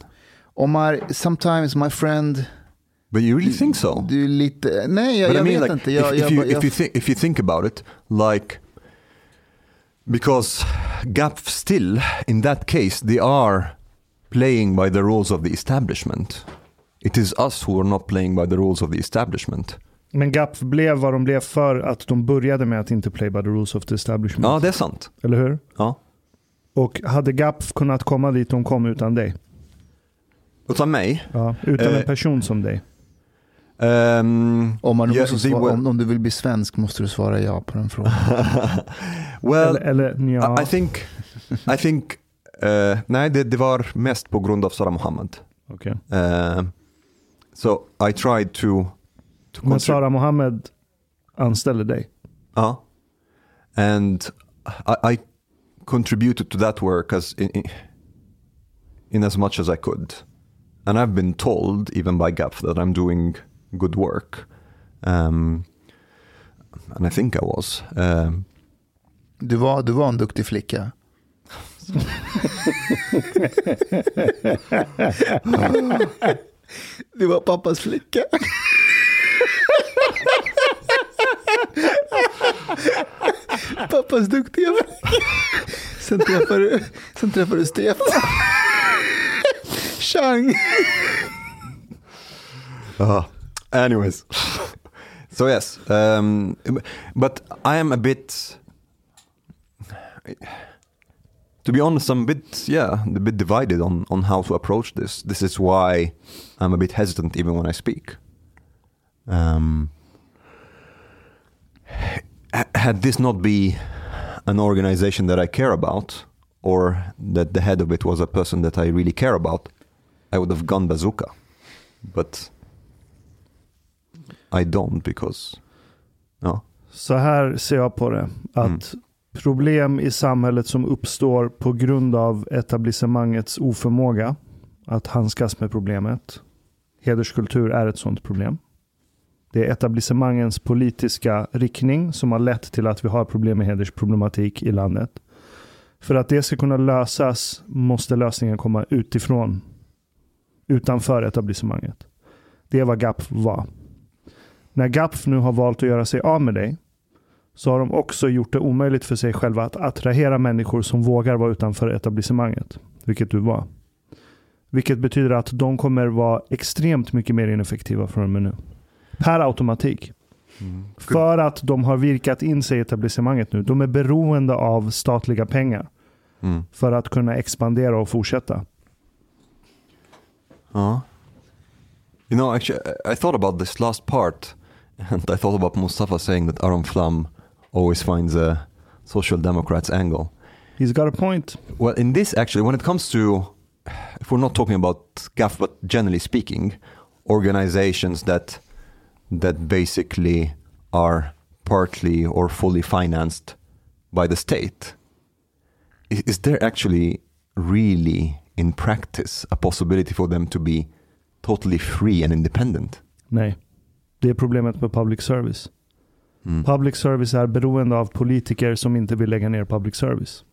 Omar, sometimes my friend, But you really think so? du lite, nej jag, But jag I mean, vet like, inte. Jag, if, if jag, you jag, if you think if you think about it, like because GAP still in that case they are playing by the rules of the establishment. It is us who are not playing by the rules of the establishment. Men GAP blev vad de blev för att de började med att inte play by the rules of the establishment. Ja, det är sant. Eller hur? Ja. Och hade GAP kunnat komma dit de kom utan dig? Utan mig. Ja, utan Eh, en person som dig? Um, Omar, du yeah, svara, om, om du vill bli svensk måste du svara ja på den frågan. [LAUGHS] well, eller, eller ja. I, I think, I think, eh, nej det, det var mest på grund av Sara Mohammed. Okej. Eh, so I tried to, to Men Sara Mohammed anställde dig? Ja. And I, I contributed to that work as in, in, in as much as I could. And I've been told, even by GAP, that I'm doing good work. Um, and I think I was. Um, Du var, du var en duktig flicka. [LAUGHS] Du var pappas flicka. Pappas duktiga flicka. Sen träffar du, sen träffar du Stefan. Chang. [LAUGHS] Uh, anyways, so yes, um, but I am a bit. To be honest, I'm a bit, yeah, a bit divided on on how to approach this. This is why I'm a bit hesitant even when I speak. Um, had this not be an organization that I care about, or that the head of it was a person that I really care about, I would have gone bazooka. But I don't because, ja. Så här ser jag på det. Att Mm. problem i samhället som uppstår på grund av etablissemangets oförmåga att handskas med problemet. Hederskultur är ett sådant problem. Det är etablissemangens politiska riktning som har lett till att vi har problem med hedersproblematik i landet. För att det ska kunna lösas måste lösningen komma utifrån. Utanför etablissemanget. Det är vad GAP var. När GAPF nu har valt att göra sig av med dig så har de också gjort det omöjligt för sig själva att attrahera människor som vågar vara utanför etablissemanget. Vilket du var. Vilket betyder att de kommer vara extremt mycket mer ineffektiva från och med nu. Per automatik. För att de har virkat in sig i etablissemanget nu. De är beroende av statliga pengar Mm. för att kunna expandera och fortsätta. Uh, you know, actually, I I thought about this last part, and I thought about Mustafa saying that Aram Flam always finds a social democrats angle. He's got a point. Well, in this, actually, when it comes to, if we're not talking about GAF, but generally speaking, organizations that that basically are partly or fully financed by the state, is, is there actually really, in practice, a possibility for them to be totally free and independent? Nej. Det är problemet med public service. Mm. Public service är beroende av politiker som inte vill lägga ner public service.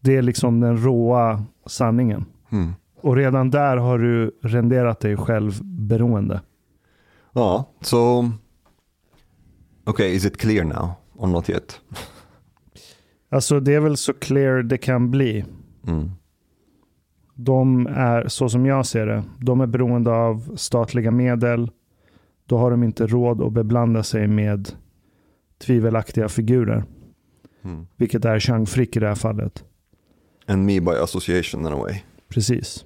Det är liksom den råa sanningen. Mm. Och redan där har du renderat dig själv beroende. Ja, so okay, is it clear now or not yet? Alltså det är väl så clear det kan bli. Mm de är, så som jag ser det, de är beroende av statliga medel. Då har de inte råd att beblanda sig med tvivelaktiga figurer. Mm. Vilket är Chang Frick i det här fallet. And me by association in a way. Precis.